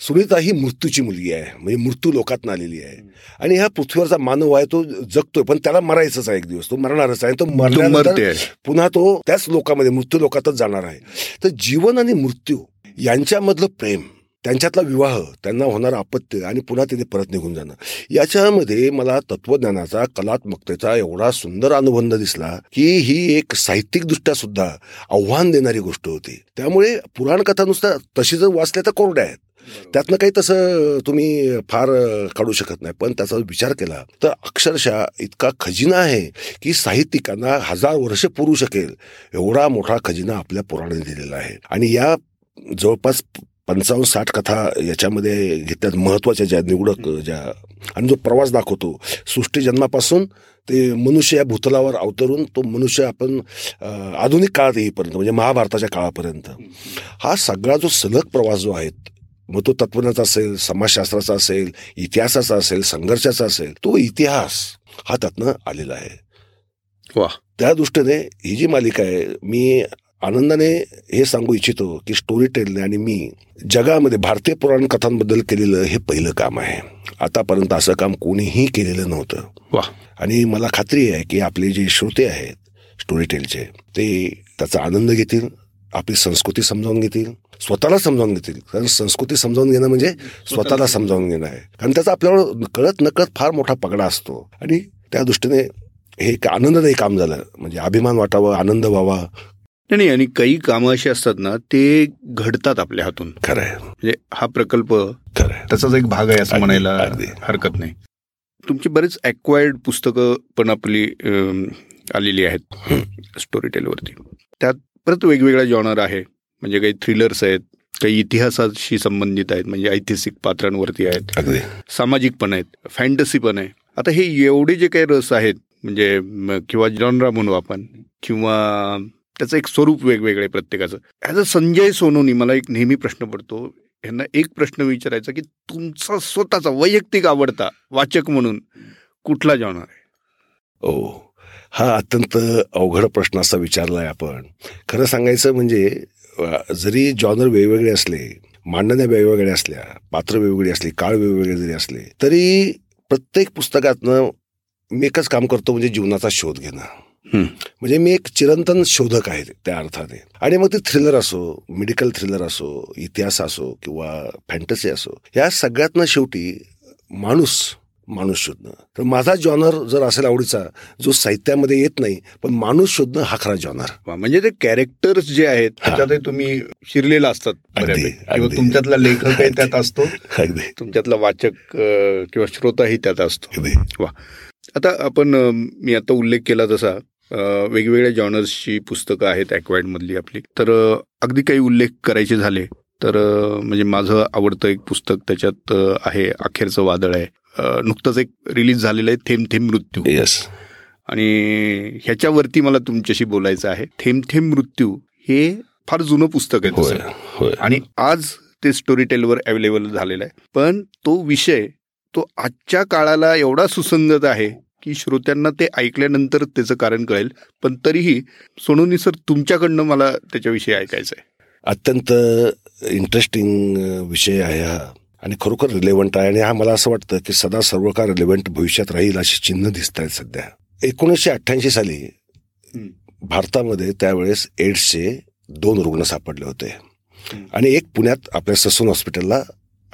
सुनीता ही मृत्यूची मुलगी आहे. म्हणजे मृत्यू लोकात आलेली आहे. आणि ह्या पृथ्वीवरचा मानव आहे तो जगतोय. पण त्याला मरायचंच आहे एक दिवस. तो मरणारच आहे. तो मरल्यानंतर पुन्हा तो त्याच लोकामध्ये मृत्यू लोकातच जाणार आहे. तर जीवन आणि मृत्यू यांच्यामधलं प्रेम त्यांच्यातला विवाह त्यांना होणारं अपत्य आणि पुन्हा तिथे परत निघून जाणं. याच्यामध्ये मला तत्वज्ञानाचा कलात्मकतेचा एवढा सुंदर अनुबंध दिसला की ही एक साहित्यिकदृष्ट्या सुद्धा आव्हान देणारी गोष्ट होती. त्यामुळे पुराण कथा नुसतं तशी जर वाचल्या तर कोरड्या आहेत. त्यातनं काही तसं तुम्ही फार काढू शकत नाही. पण त्याचा विचार केला तर अक्षरशः इतका खजिना आहे की साहित्यिकांना हजार वर्ष पुरू शकेल एवढा मोठा खजिना आपल्या पुराणाने दिलेला आहे. आणि या जवळपास पंचावन्न साठ कथा याच्यामध्ये घेतल्यात महत्त्वाच्या ज्या निवडक ज्या आणि जो प्रवास दाखवतो सृष्टी जन्मापासून ते मनुष्य या भूतलावर अवतरून तो मनुष्य आपण आधुनिक काळात येईपर्यंत म्हणजे महाभारताच्या काळापर्यंत हा सगळा जो सलग प्रवास जो आहे मग तो तत्वज्ञाचा असेल समाजशास्त्राचा असेल इतिहासाचा असेल संघर्षाचा असेल तो इतिहास हा त्यातनं आलेला आहे. वा त्या दृष्टीने ही जी मालिका आहे मी आनंदाने हे सांगू इच्छितो की स्टोरी टेलने आणि मी जगामध्ये भारतीय पुराण कथांबद्दल केलेलं हे पहिलं काम आहे. आतापर्यंत असं काम कोणीही केलेलं नव्हतं. वा आणि मला खात्री आहे की आपले जे श्रोते आहेत स्टोरी टेलचे ते त्याचा आनंद घेतील आपली संस्कृती समजावून घेतील स्वतःला समजावून घेतील. कारण संस्कृती समजावून घेणं म्हणजे स्वतःला समजावून घेणं आहे. कारण त्याचा आपल्याला कळत नकळत फार मोठा पगडा असतो. आणि त्या दृष्टीने हे एक आनंददायी काम झालं. म्हणजे अभिमान वाटावं आनंद व्हावा नाही आणि काही कामं अशी असतात ना ते घडतात आपल्या हातून. खरंय. म्हणजे हा प्रकल्प खरंय. त्याचाच एक भाग आहे असं म्हणायला हरकत नाही. तुमची बरेच अक्वायर्ड पुस्तकं पण आपली आलेली आहेत स्टोरी टेलवरती त्यात परत वेगवेगळ्या जॉनर आहे. म्हणजे काही थ्रिलर्स आहेत काही इतिहासाशी संबंधित आहेत म्हणजे ऐतिहासिक पात्रांवरती आहेत. सामाजिक पण आहेत फॅन्टसी पण आहे. आता हे एवढे जे काही रस आहेत म्हणजे किंवा जॉनरा म्हणू आपण किंवा त्याचं एक स्वरूप वेगवेगळे प्रत्येकाचं. ॲज अ संजय सोनोनी मला एक नेहमी प्रश्न पडतो. यांना एक प्रश्न विचारायचा की तुमचा स्वतःचा वैयक्तिक आवडता वाचक म्हणून कुठला जॉनर आहे? ओ हा अत्यंत अवघड प्रश्न असा विचारलाय आपण. खरं सांगायचं म्हणजे जरी जॉनर वेगवेगळे असले मांडण्या वेगवेगळ्या असल्या पात्र वेगवेगळी असली काळ वेगवेगळे जरी असले तरी प्रत्येक पुस्तकातनं मी एकच काम करतो म्हणजे जीवनाचा शोध घेणं. म्हणजे मी एक चिरंतन शोधक आहे त्या अर्थाने. आणि मग ते थ्रिलर असो मेडिकल थ्रिलर असो इतिहास असो किंवा फॅन्टसी असो या सगळ्यातनं शेवटी माणूस माणूस शोधणं. तर माझा जॉनर जर असेल आवडीचा जो साहित्यामध्ये येत नाही पण माणूस शोधणं हा खरा जॉनर म्हणजे ते कॅरेक्टर्स जे आहेत त्याच्यात तुम्ही शिरलेला असतात किंवा तुमच्यातला लेखक त्यात असतो. तुमच्यातला वाचक किंवा श्रोताही त्यात असतो. वा. आता आपण मी आता उल्लेख केला तसा वेगवेगळ्या जॉनर्सची पुस्तकं आहेत मधली आपली. तर अगदी काही उल्लेख करायचे झाले तर म्हणजे माझं आवडतं एक पुस्तक त्याच्यात आहे अखेरचं वादळ आहे. नुकतंच एक रिलीज झालेलं आहे थेंब थेंब मृत्यू. यस आणि ह्याच्यावरती मला तुमच्याशी बोलायचं आहे. थेंब थेंब मृत्यू हे फार जुनं पुस्तक आहे आणि आज ते स्टोरी टेलवर अवेलेबल झालेलं आहे. पण तो विषय तो आजच्या काळाला एवढा सुसंगत आहे की श्रोत्यांना ते ऐकल्यानंतर त्याचं कारण कळेल. पण तरीही सोनूनी सर तुमच्याकडनं मला त्याच्याविषयी ऐकायचं आहे अत्यंत इंटरेस्टिंग विषय आहे हा. आणि खरोखर रिलेव्हंट आहे. आणि हा मला असं वाटतं की सदा सर्व काळ रिलेव्हंट भविष्यात राहील अशी चिन्ह दिसत आहेत सध्या. एकोणीसशे अठ्ठ्याऐंशी साली भारतामध्ये त्यावेळेस एड्सचे दोन रुग्ण सापडले होते. आणि एक पुण्यात आपल्या ससून हॉस्पिटलला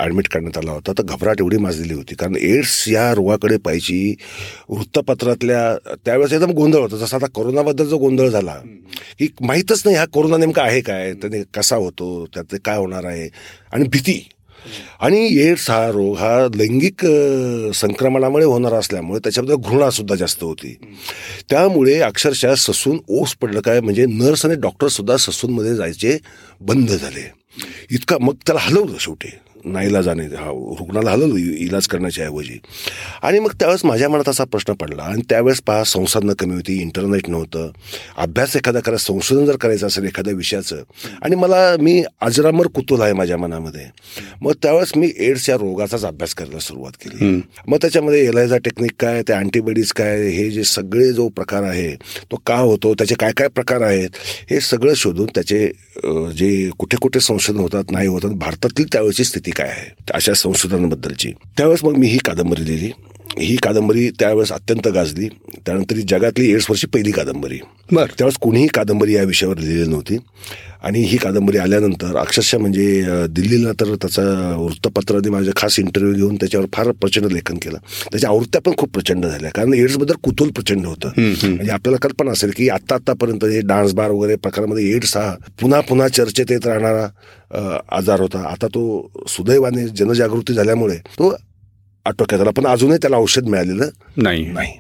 ॲडमिट करण्यात आला होता. तर घबराट एवढी माजलेली होती. कारण एड्स या रोगाकडे पाहिजे वृत्तपत्रातल्या त्यावेळेस एकदम गोंधळ होता. जसा आता कोरोनाबद्दल जो गोंधळ झाला की माहीतच नाही हा कोरोना नेमका आहे काय? त्याने कसा होतो? त्यात काय होणार आहे? आणि भीती. आणि एड्स हा रोग हा लैंगिक संक्रमणामुळे होणार असल्यामुळे त्याच्याबद्दल घृणा सुद्धा जास्त होती. त्यामुळे अक्षरशः ससून ओस पडलं काय? म्हणजे नर्स आणि डॉक्टरसुद्धा ससूनमध्ये जायचे बंद झाले. इतका मग त्याला हलवलं शेवटी. नाईला जाणे हा रुग्णाला हलवलं इलाज करण्याच्या ऐवजी. आणि मग त्यावेळेस माझ्या मनात असा प्रश्न पडला. आणि त्यावेळेस पहा संसाधनं कमी होती इंटरनेट नव्हतं. अभ्यास एखादा करा संशोधन जर करायचं असेल एखाद्या विषयाचं. आणि मला मी अजरामर कुतूल आहे माझ्या मनामध्ये. मग त्यावेळेस मी एड्स या रोगाचाच अभ्यास करायला सुरुवात केली. मग त्याच्यामध्ये एलायझा टेक्निक काय त्या अँटीबॉडीज काय हे जे सगळे जो प्रकार आहे तो का होतो त्याचे काय काय प्रकार आहेत हे सगळं शोधून त्याचे जे कुठे कुठे संशोधन होतात नाही होतात भारतातली त्यावेळेची स्थिती काय आहे? अशा संशोधनाबद्दलची. त्यावेळेस मग मी ही कादंबरी लिहिली. ही कादंबरी त्यावेळेस अत्यंत गाजली. त्यानंतर ही जगातली एड्स पहिली कादंबरी. बरं. त्यावेळेस कोणीही कादंबरी या विषयावर लिहिली नव्हती. आणि ही कादंबरी आल्यानंतर अक्षरशः म्हणजे दिल्लीला तर त्याचा वृत्तपत्राने माझं खास इंटरव्ह्यू घेऊन त्याच्यावर फार प्रचंड लेखन केलं. त्याच्या आवृत्त्या पण खूप प्रचंड झाल्या. कारण एड्सबद्दल कुतूल प्रचंड होतं. म्हणजे आपल्याला कल्पना असेल की आत्ता आत्तापर्यंत हे डान्स बार वगैरे प्रकारामध्ये एड्स हा पुन्हा पुन्हा चर्चेत येत राहणारा आजार होता. आता तो सुदैवाने जनजागृती झाल्यामुळे तो आटोक्यात आला. पण अजूनही त्याला औषध मिळालेलं नाही. नाही.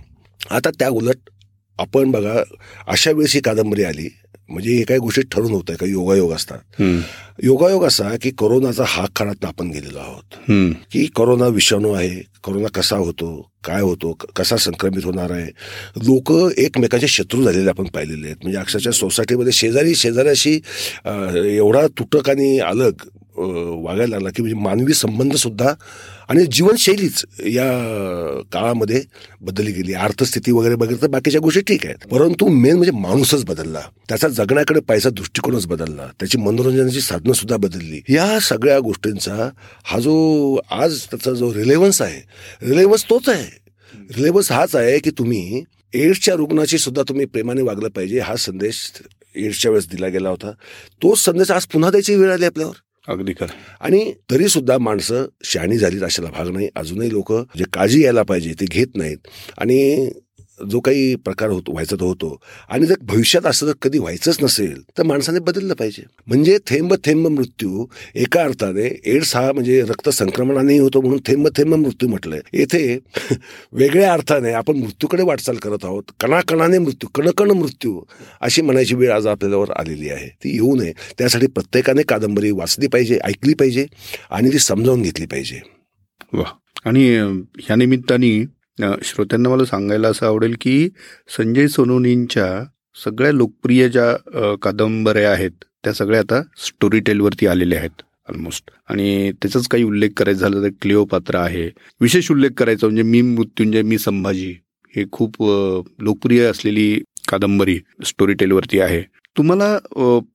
आता त्या उलट आपण बघा अशा वेळेस ही कादंबरी आली म्हणजे हे काही गोष्टी ठरून होत आहे का योगायोग असतात. योगायोग असा की कोरोनाचा हा काळात आपण गेलेलो आहोत. की कोरोना विषाणू आहे कोरोना कसा होतो काय होतो कसा संक्रमित होणार आहे. लोक एकमेकांचे शत्रू झालेले आपण पाहिलेले आहेत. म्हणजे अक्षरशः सोसायटीमध्ये शेजारी शेजाऱ्याशी एवढा तुटक आणि अलग वागायला लागला की म्हणजे मानवी संबंधसुद्धा आणि जीवनशैलीच या काळामध्ये बदलली गेली. अर्थस्थिती वगैरे वगैरे तर बाकीच्या गोष्टी ठीक आहेत. परंतु मेन म्हणजे माणूसच बदलला. त्याचा जगण्याकडे पैसा दृष्टिकोनच बदलला. त्याची मनोरंजनाची साधनं सुद्धा बदलली. या सगळ्या गोष्टींचा हा जो आज त्याचा जो रिलेव्हन्स आहे रिलेव्हन्स तोच आहे. रिलेव्हन्स हाच आहे की तुम्ही एड्सच्या रुग्णाशी सुद्धा तुम्ही प्रेमाने वागलं पाहिजे. हा संदेश एड्सच्या वेळेस दिला गेला होता. तोच संदेश आज पुन्हा द्यायची वेळ आली आपल्यावर. अगदी खरं. आणि तरी सुद्धा माणसं शहाणी झालीत अशाला भाग नाही. अजूनही लोक जे काळजी यायला पाहिजे ते घेत नाहीत. आणि जो काही प्रकार होतो व्हायचा तो होतो आणि जर भविष्यात असं जर कधी व्हायचंच नसेल तर माणसाने बदललं पाहिजे. म्हणजे थेंब थेंब मृत्यू एका अर्थाने एड्स हा म्हणजे रक्त संक्रमणानेही होतो म्हणून थेंब थेंब मृत्यू म्हटलंय. येथे *laughs* वेगळ्या अर्थाने आपण मृत्यूकडे वाटचाल करत आहोत. कणाकणाने मृत्यू कणकण मृत्यू अशी म्हणायची वेळ आज आपल्यावर आलेली आहे. ती येऊ नये. त्यासाठी प्रत्येकाने कादंबरी वाचली पाहिजे ऐकली पाहिजे आणि ती समजावून घेतली पाहिजे. वा. आणि ह्या निमित्ताने श्रोत्यांना मला सांगायला असं आवडेल की संजय सोनोनींच्या सगळ्या लोकप्रिय ज्या कादंबऱ्या आहेत त्या सगळ्या आता स्टोरी टेलवरती आलेल्या आहेत ऑलमोस्ट आणि त्याचाच काही उल्लेख करायचा झाला तर क्लिओपात्र आहे. विशेष उल्लेख करायचा म्हणजे मी मृत्युंजय मी संभाजी हे खूप लोकप्रिय असलेली कादंबरी स्टोरी टेलवरती आहे. तुम्हाला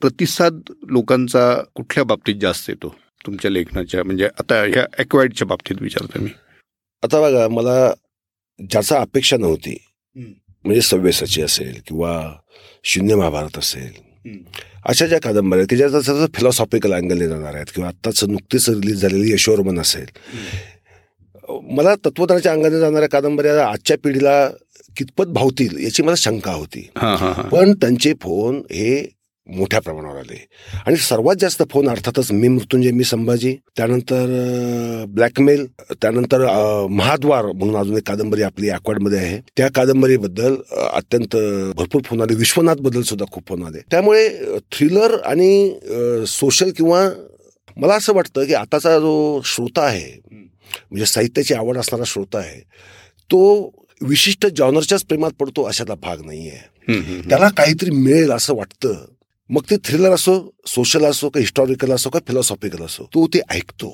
प्रतिसाद लोकांचा कुठल्या बाबतीत जास्त येतो? तुमच्या लेखनाच्या म्हणजे आता ह्या ॲक्वायडच्या बाबतीत विचारतो मी. आता बघा मला ज्याचा अपेक्षा नव्हती म्हणजे सव्यसाची असेल किंवा शून्य महाभारत असेल. अशा ज्या कादंबऱ्या की ज्याचा फिलॉसॉफिकल अँगल जाणार आहेत किंवा आत्ताच नुकतीच रिलीज झालेली यशोवर्मन असेल. मला तत्वज्ञानाच्या अंगाने जाणाऱ्या कादंबऱ्या आजच्या पिढीला कितपत भावतील याची मला शंका होती. पण त्यांचे फोन हे मोठ्या प्रमाणावर आले. आणि सर्वात जास्त फोन अर्थातच मी मृत्युंजय मी संभाजी त्यानंतर ब्लॅकमेल त्यानंतर महाद्वार म्हणून अजून एक कादंबरी आपली मध्ये आहे. त्या कादंबरीबद्दल अत्यंत भरपूर फोन आले. विश्वनाथबद्दल सुद्धा खूप फोन आले. त्यामुळे थ्रिलर आणि सोशल किंवा मला असं वाटतं की आताचा जो श्रोता आहे म्हणजे साहित्याची आवड असणारा श्रोता आहे तो विशिष्ट जॉनरच्याच प्रेमात पडतो अशाचा भाग नाहीये. त्याला काहीतरी मिळेल असं वाटतं. मग ते थ्रिलर असो सोशल असो का हिस्टॉरिकल असो का फिलॉसॉफिकल असो तो ते ऐकतो.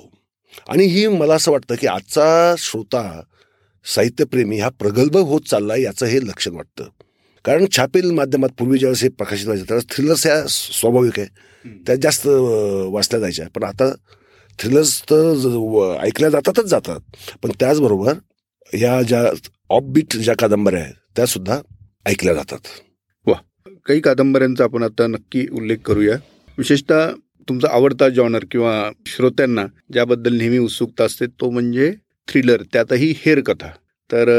आणि ही मला असं वाटतं की आजचा श्रोता साहित्यप्रेमी हा प्रगल्भ होत चालला याचं हे लक्षण वाटतं. कारण छापील माध्यमात पूर्वी ज्यावेळेस हे प्रकाशित व्हायचं त्यावेळेस थ्रिलर्स ह्या स्वाभाविक आहे. त्या जास्त वाचल्या जायच्या. पण आता थ्रिलर्स तर ऐकल्या जातातच जातात. पण त्याचबरोबर ह्या ज्या ऑफ बीट ज्या कादंबऱ्या आहेत त्या सुद्धा ऐकल्या जातात. काही कादंबऱ्यांचा आपण आता नक्की उल्लेख करूया. विशेषतः तुमचा आवडता जॉनर किंवा श्रोत्यांना ज्याबद्दल नेहमी उत्सुकता असते तो म्हणजे थ्रिलर त्यातही हेर कथा तर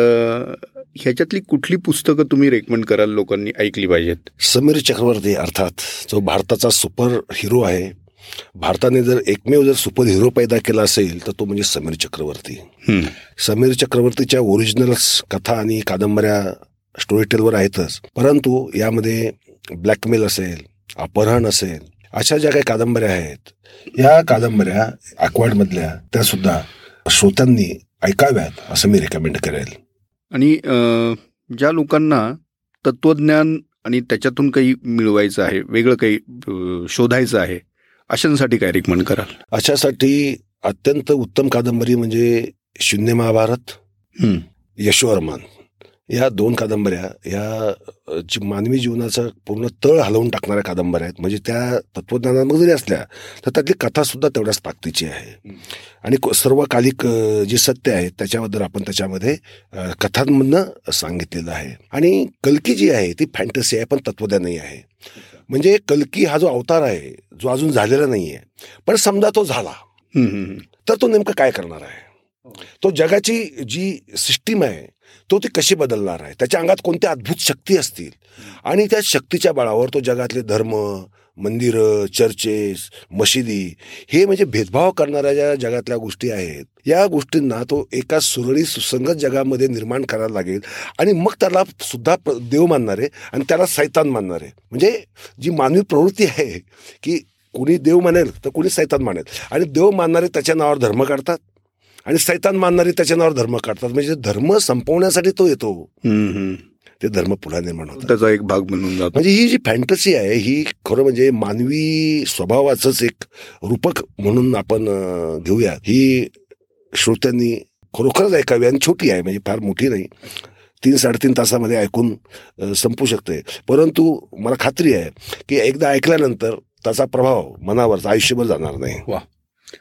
ह्याच्यातली कुठली पुस्तकं तुम्ही रेकमेंड कराल लोकांनी ऐकली पाहिजेत? समीर चक्रवर्ती अर्थात जो भारताचा सुपर हिरो आहे. भारताने जर एकमेव जर सुपर हिरो पैदा केला असेल तर तो म्हणजे समीर चक्रवर्ती. समीर चक्रवर्तीच्या ओरिजिनल्स कथा आणि कादंबऱ्या स्टोरी टेलवर आहेतच. परंतु यामध्ये ब्लॅकमेल असेल अपहरण असेल अशा ज्या काही कादंबऱ्या आहेत या कादंबऱ्या मधल्या त्या सुद्धा श्रोत्यांनी ऐकाव्यात असं मी रेकमेंड करेल. आणि ज्या लोकांना तत्वज्ञान आणि त्याच्यातून काही मिळवायचं आहे वेगळं काही शोधायचं आहे अशांसाठी काय रिकमेंड कराल? अशासाठी अत्यंत उत्तम कादंबरी म्हणजे शून्य महाभारत यशोवर्मान या दोन कादंबऱ्या या मानवी जीवनाचा पूर्ण तळ हलवून टाकणाऱ्या कादंबऱ्या आहेत म्हणजे त्या तत्वज्ञानामध्ये जरी असल्या तर त्यातली कथा सुद्धा तेवढ्याच ताकदीची आहे. आणि सर्वकालिक जे सत्य आहे त्याच्याबद्दल आपण त्याच्यामध्ये कथांमधनं सांगितलेलं आहे. आणि कलकी जी आहे ती फॅन्टसी आहे पण तत्वज्ञानही आहे. म्हणजे कलकी हा जो अवतार आहे जो अजून झालेला नाही आहे पण समजा तो झाला तर तो नेमकं काय करणार आहे? तो जगाची जी सिस्टीम आहे तो ते कसे बदलणार आहे? त्याच्या अंगात कोणत्या अद्भुत शक्ती असतील? आणि त्या शक्तीच्या बळावर तो जगातले धर्म मंदिरं चर्चेस मशिदी हे म्हणजे भेदभाव करणाऱ्या ज्या जगातल्या गोष्टी आहेत या गोष्टींना तो एका सुरळीत सुसंगत जगामध्ये निर्माण करायला लागेल. आणि मग त्याला सुद्धा देव मानणारे आणि त्याला सैतान मानणारे. म्हणजे जी मानवी प्रवृत्ती आहे की कुणी देव मानेल तर कुणी सैतान मानेल. आणि देव मानणारे त्याच्या नावावर धर्म काढतात. आणि सैतान मानणारे त्याच्या नावावर धर्म काढतात. म्हणजे धर्म संपवण्यासाठी तो येतो. ते धर्म पुन्हा निर्माण होतात. त्याचा एक भाग म्हणून जातो. म्हणजे ही जी फॅन्टसी आहे ही खरं म्हणजे मानवी स्वभावाचंच एक रूपक म्हणून आपण घेऊया. ही श्रोत्यांनी खरोखरच ऐकावी आणि छोटी आहे म्हणजे फार मोठी नाही. तीन साडेतीन तासामध्ये ऐकून संपू शकते. परंतु मला खात्री आहे की एकदा ऐकल्यानंतर त्याचा प्रभाव मनावर आयुष्यभर जाणार नाही. वा.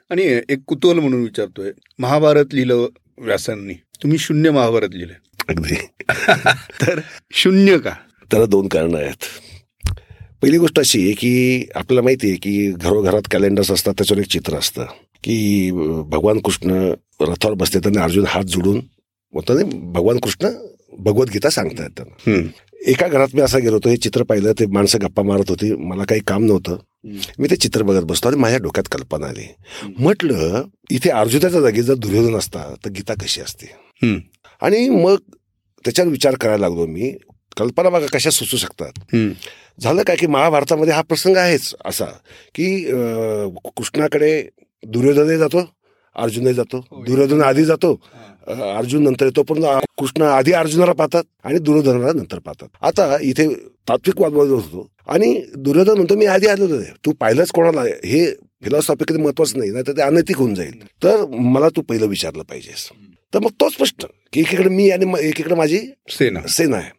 आणि एक कुतूहल म्हणून विचारतोय महाभारत लिहिलं व्यासांनी. तुम्ही शून्य महाभारत लिहिलं. अगदी. *laughs* तर शून्य का? त्याला दोन कारण आहेत. पहिली गोष्ट अशी आहे की आपल्याला माहिती आहे की घरोघरात कॅलेंडर्स असतात त्याच्यावर एक चित्र असतं की भगवान कृष्ण रथावर बसते त्यांनी अर्जुन हात जोडून भगवान कृष्ण भगवद्गीता सांगतायत त्यांना एका घरात मी असा गेलो होतो हे चित्र पाहिलं ते माणसं गप्पा मारत होती मला काही काम नव्हतं. मी ते चित्र बघत बसतो आणि माझ्या डोक्यात कल्पना आली. म्हटलं इथे अर्जुनाच्या जागी जर दुर्योधन असता तर गीता कशी असते? आणि मग त्याच्यावर विचार करायला लागलो मी कल्पना बघा कशा सुचू शकतात. झालं काय की महाभारतामध्ये हा प्रसंग आहेच असा की कृष्णाकडे दुर्योधनही जातो अर्जुनही जातो हो, दुर्योधन आधी जातो अर्जुन नंतर येतो पण कृष्ण आधी अर्जुनाला पाहतात आणि दुर्योधनाला नंतर पाहतात. आता इथे तात्विक वाद होतो आणि दुर्योधन म्हणतो मी आधी आलो तू पाहिलंच कोणाला? हे फिलॉसॉफिकली महत्वाचं नाही तर ते अनैतिक होऊन जाईल. तर मला तू पहिलं विचारलं पाहिजेस. तर मग तोच प्रश्न की एकीकडे मी आणि एकीकडे माझी सेना. सेना आहे.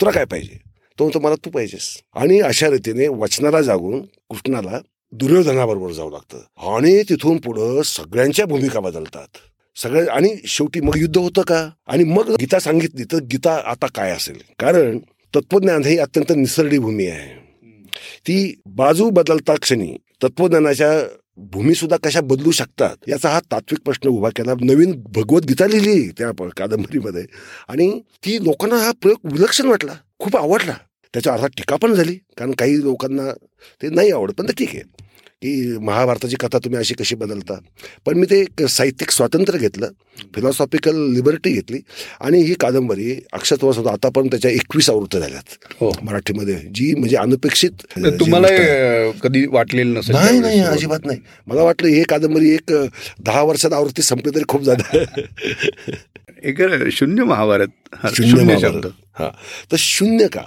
तुला काय पाहिजे? तो म्हणतो मला तू पाहिजेस. आणि अशा रीतीने वचनाला जागून कृष्णाला दुर्योधनाबरोबर जावं लागतं. आणि तिथून पुढं सगळ्यांच्या भूमिका बदलतात. सगळ्या आणि शेवटी मग युद्ध होतं का? आणि मग गीता सांगितली तर गीता आता काय असेल? कारण तत्वज्ञान ही अत्यंत निसर्डी भूमी आहे. ती बाजू बदलता क्षणी तत्वज्ञानाच्या भूमी सुद्धा कशा बदलू शकतात याचा हा तात्विक प्रश्न उभा केला. नवीन भगवद्गीता लिहिली त्या कादंबरीमध्ये. आणि ती लोकांना हा प्रयोग विलक्षण वाटला खूप आवडला. त्याच्या अर्थात टीका पण झाली कारण काही लोकांना ते नाही आवडत पण ते ठीक आहे. की महाभारताची कथा तुम्ही अशी कशी बदलता. पण मी ते साहित्यिक स्वातंत्र्य घेतलं फिलॉसॉफिकल लिबर्टी घेतली आणि ही कादंबरी अक्षरत्वास होता आता पण त्याच्या एकवीस आवृत्त झाल्यात. हो. मराठीमध्ये जी म्हणजे अनपेक्षित तुम्हाला कधी वाटलेलं नसेल नाही नाही अजिबात नाही. मला वाटलं हे कादंबरी एक दहा वर्षात आवृत्ती संपली तरी खूप झालं. एक शून्य महाभारत. शून्य शब्द. हा. तर शून्य का?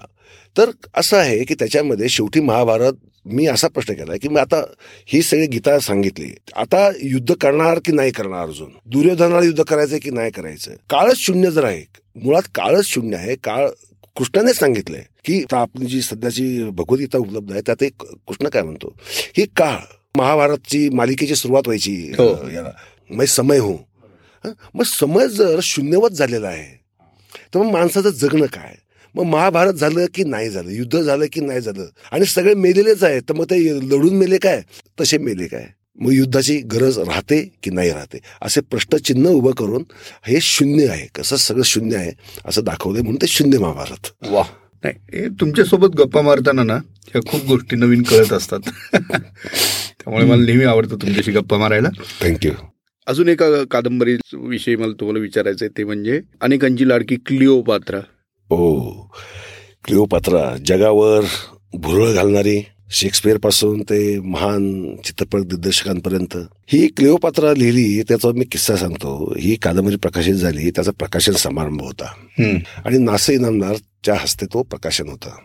तर असं आहे की त्याच्यामध्ये शेवटी महाभारत मी असा प्रश्न केला की मी आता ही सगळी गीता सांगितली. आता युद्ध करणार की नाही करणार अजून? दुर्योधनाला युद्ध करायचं की नाही करायचं काळच शून्य जर आहे मुळात काळच शून्य आहे. काळ कृष्णाने सांगितलंय की आपली जी सध्याची भगवद्गीता उपलब्ध आहे त्यात एक कृष्ण काय म्हणतो? ही काळ महाभारतची मालिकेची सुरुवात व्हायची हो. याला. मग समय हो? मग समय जर शून्यवत झालेला आहे तर मग माणसाचं जगणं काय? मग महाभारत झालं की नाही झालं? युद्ध झालं की नाही झालं? आणि सगळे मेलेलेच आहेत. तर मग ते लढून मेले काय? तसे मेले काय? मग युद्धाची गरज राहते की नाही राहते? असे प्रश्नचिन्ह उभं करून हे शून्य आहे. कसं सगळं शून्य आहे असं दाखवलंय म्हणून ते शून्य महाभारत. वा नाही तुमच्यासोबत गप्पा मारताना ना ह्या खूप गोष्टी नवीन कळत असतात. *laughs* त्यामुळे मला नेहमी आवडतं तुमच्याशी गप्पा मारायला. थँक्यू अजून एका कादंबरी विषयी मला तुम्हाला विचारायचं आहे ते म्हणजे अनेकांची लाडकी क्लिओ पात्रा ओ क्लिओपात्रा जगावर भुरळ घालणारी शेक्सपियरपासून ते महान चित्रपट दिग्दर्शकांपर्यंत. ही क्लिओपात्रा लिहिली त्याचा मी किस्सा सांगतो. ही कादंबरी प्रकाशित झाली त्याचा प्रकाशन समारंभ होता. आणि नासे इनामदारच्या हस्ते तो प्रकाशन होता.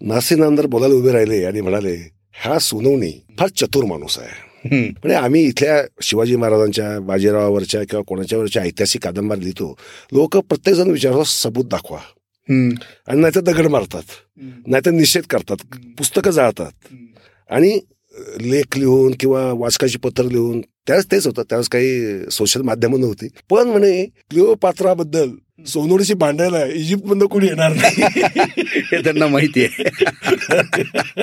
नासे इनामदार बोलायला उभे राहिले आणि म्हणाले हा सोनवणी फार चतुर माणूस आहे. म्हणजे आम्ही इथल्या शिवाजी महाराजांच्या बाजीरावावरच्या किंवा कोणाच्यावरच्या ऐतिहासिक कादंबरी लिहितो. लोक प्रत्येक जण विचारतो सबूत दाखवा. आणि नाहीतर दगड मारतात. नाहीतर निषेध करतात. पुस्तकं जाळतात. आणि लेख लिहून किंवा वाचकाची पत्र लिहून त्यावेळेस तेच होतं. त्यावेळेस काही सोशल माध्यमं नव्हती. पण म्हणे क्लिओ पात्राबद्दल सोनोडीशी भांडायला इजिप्त मधनं कोणी येणार नाही. *laughs* हे त्यांना माहिती आहे.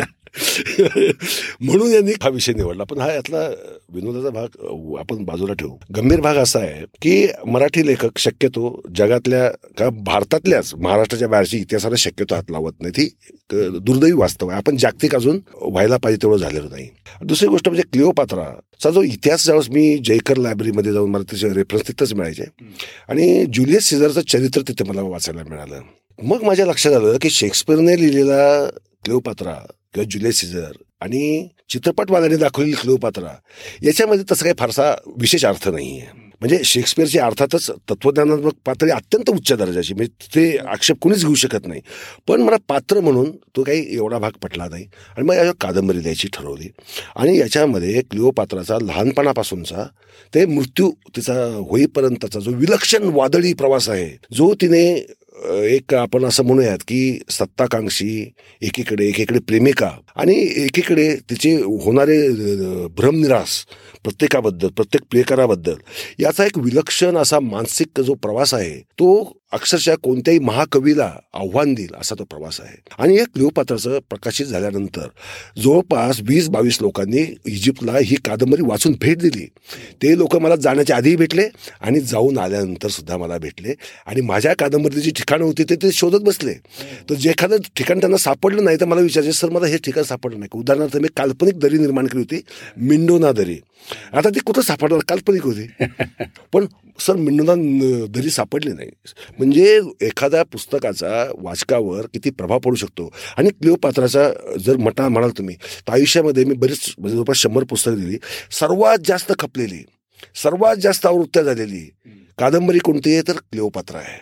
*laughs* *laughs* म्हणून यांनी हा विषय निवडला पण हा यातला विनोदाचा भाग आपण बाजूला ठेवू. गंभीर भाग असा आहे की मराठी लेखक शक्यतो जगातल्या का भारतातल्याच महाराष्ट्राच्या बाहेरची इतिहासाला शक्यतो हात लावत नाही ती दुर्दैवी वास्तव आहे. आपण जागतिक अजून व्हायला पाहिजे तेवढं झालेलं नाही. दुसरी गोष्ट म्हणजे क्लिओपात्रा जो इतिहास ज्यावेळेस मी जयकर लायब्ररीमध्ये जाऊन मला त्याचे रेफरन्स तिथंच मिळायचे. आणि जुलियस सिझरचं चरित्र तिथे मला वाचायला मिळालं. मग माझ्या लक्षात आलं की शेक्सपियरने लिहिलेला क्लिओपात्रा किंवा जुलियस सिझर आणि चित्रपटवाल्याने दाखवलेली क्लिओपात्रा याच्यामध्ये तसं काही फारसा विशेष अर्थ नाही आहे म्हणजे शेक्सपियरची अर्थातच तत्वज्ञानात्मक पातळी अत्यंत उच्च दर्जाची म्हणजे ते आक्षेप कोणीच घेऊ शकत नाही. पण मला पात्र म्हणून तो काही एवढा भाग पटला नाही आणि मग याच्यावर कादंबरी द्यायची ठरवली. आणि याच्यामध्ये क्लिओपात्राचा लहानपणापासूनचा ते मृत्यू तिचा होईपर्यंतचा जो विलक्षण वादळी प्रवास आहे जो तिने एक आपण असं म्हणूयात की सत्ताकांक्षी एकीकडे एकीकडे प्रेमिका आणि एकीकडे तिचे होणारे भ्रमनिरास प्रत्येकाबद्दल प्रत्येक प्रियकराबद्दल याचा एक विलक्षण असा मानसिक जो प्रवास आहे तो अक्षरशः कोणत्याही महाकवीला आव्हान देईल असा तो प्रवास आहे. आणि या क्लिओपात्राचं प्रकाशित झाल्यानंतर जवळपास वीस बावीस लोकांनी इजिप्तला ही कादंबरी वाचून भेट दिली. ते लोक मला जाण्याच्या आधीही भेटले आणि जाऊन आल्यानंतर सुद्धा मला भेटले. आणि माझ्या कादंबरीची ठिकाणं होती ते ते शोधत बसले. तर जे एखादं ठिकाण त्यांना सापडलं नाही तर मला विचारायचे सर मला हे ठिकाण सापडलं नाही. उदाहरणार्थ मी काल्पनिक दरी निर्माण केली होती मिंडोना दरी. आता ती कुठं सापडणार? काल्पनिक होती. पण सर मिंडोना दरी सापडली नाही. म्हणजे एखाद्या पुस्तकाचा वाचकावर किती प्रभाव पडू शकतो? आणि क्लिओपात्राचा जर म्हटा म्हणाल तुम्ही तर आयुष्यामध्ये मी बरीच म्हणजे जवळपास शंभर पुस्तकं दिली. सर्वात जास्त खपलेली सर्वात जास्त आवृत्त्या झालेली कादंबरी कोणती आहे? तर क्लिओपात्रा आहे.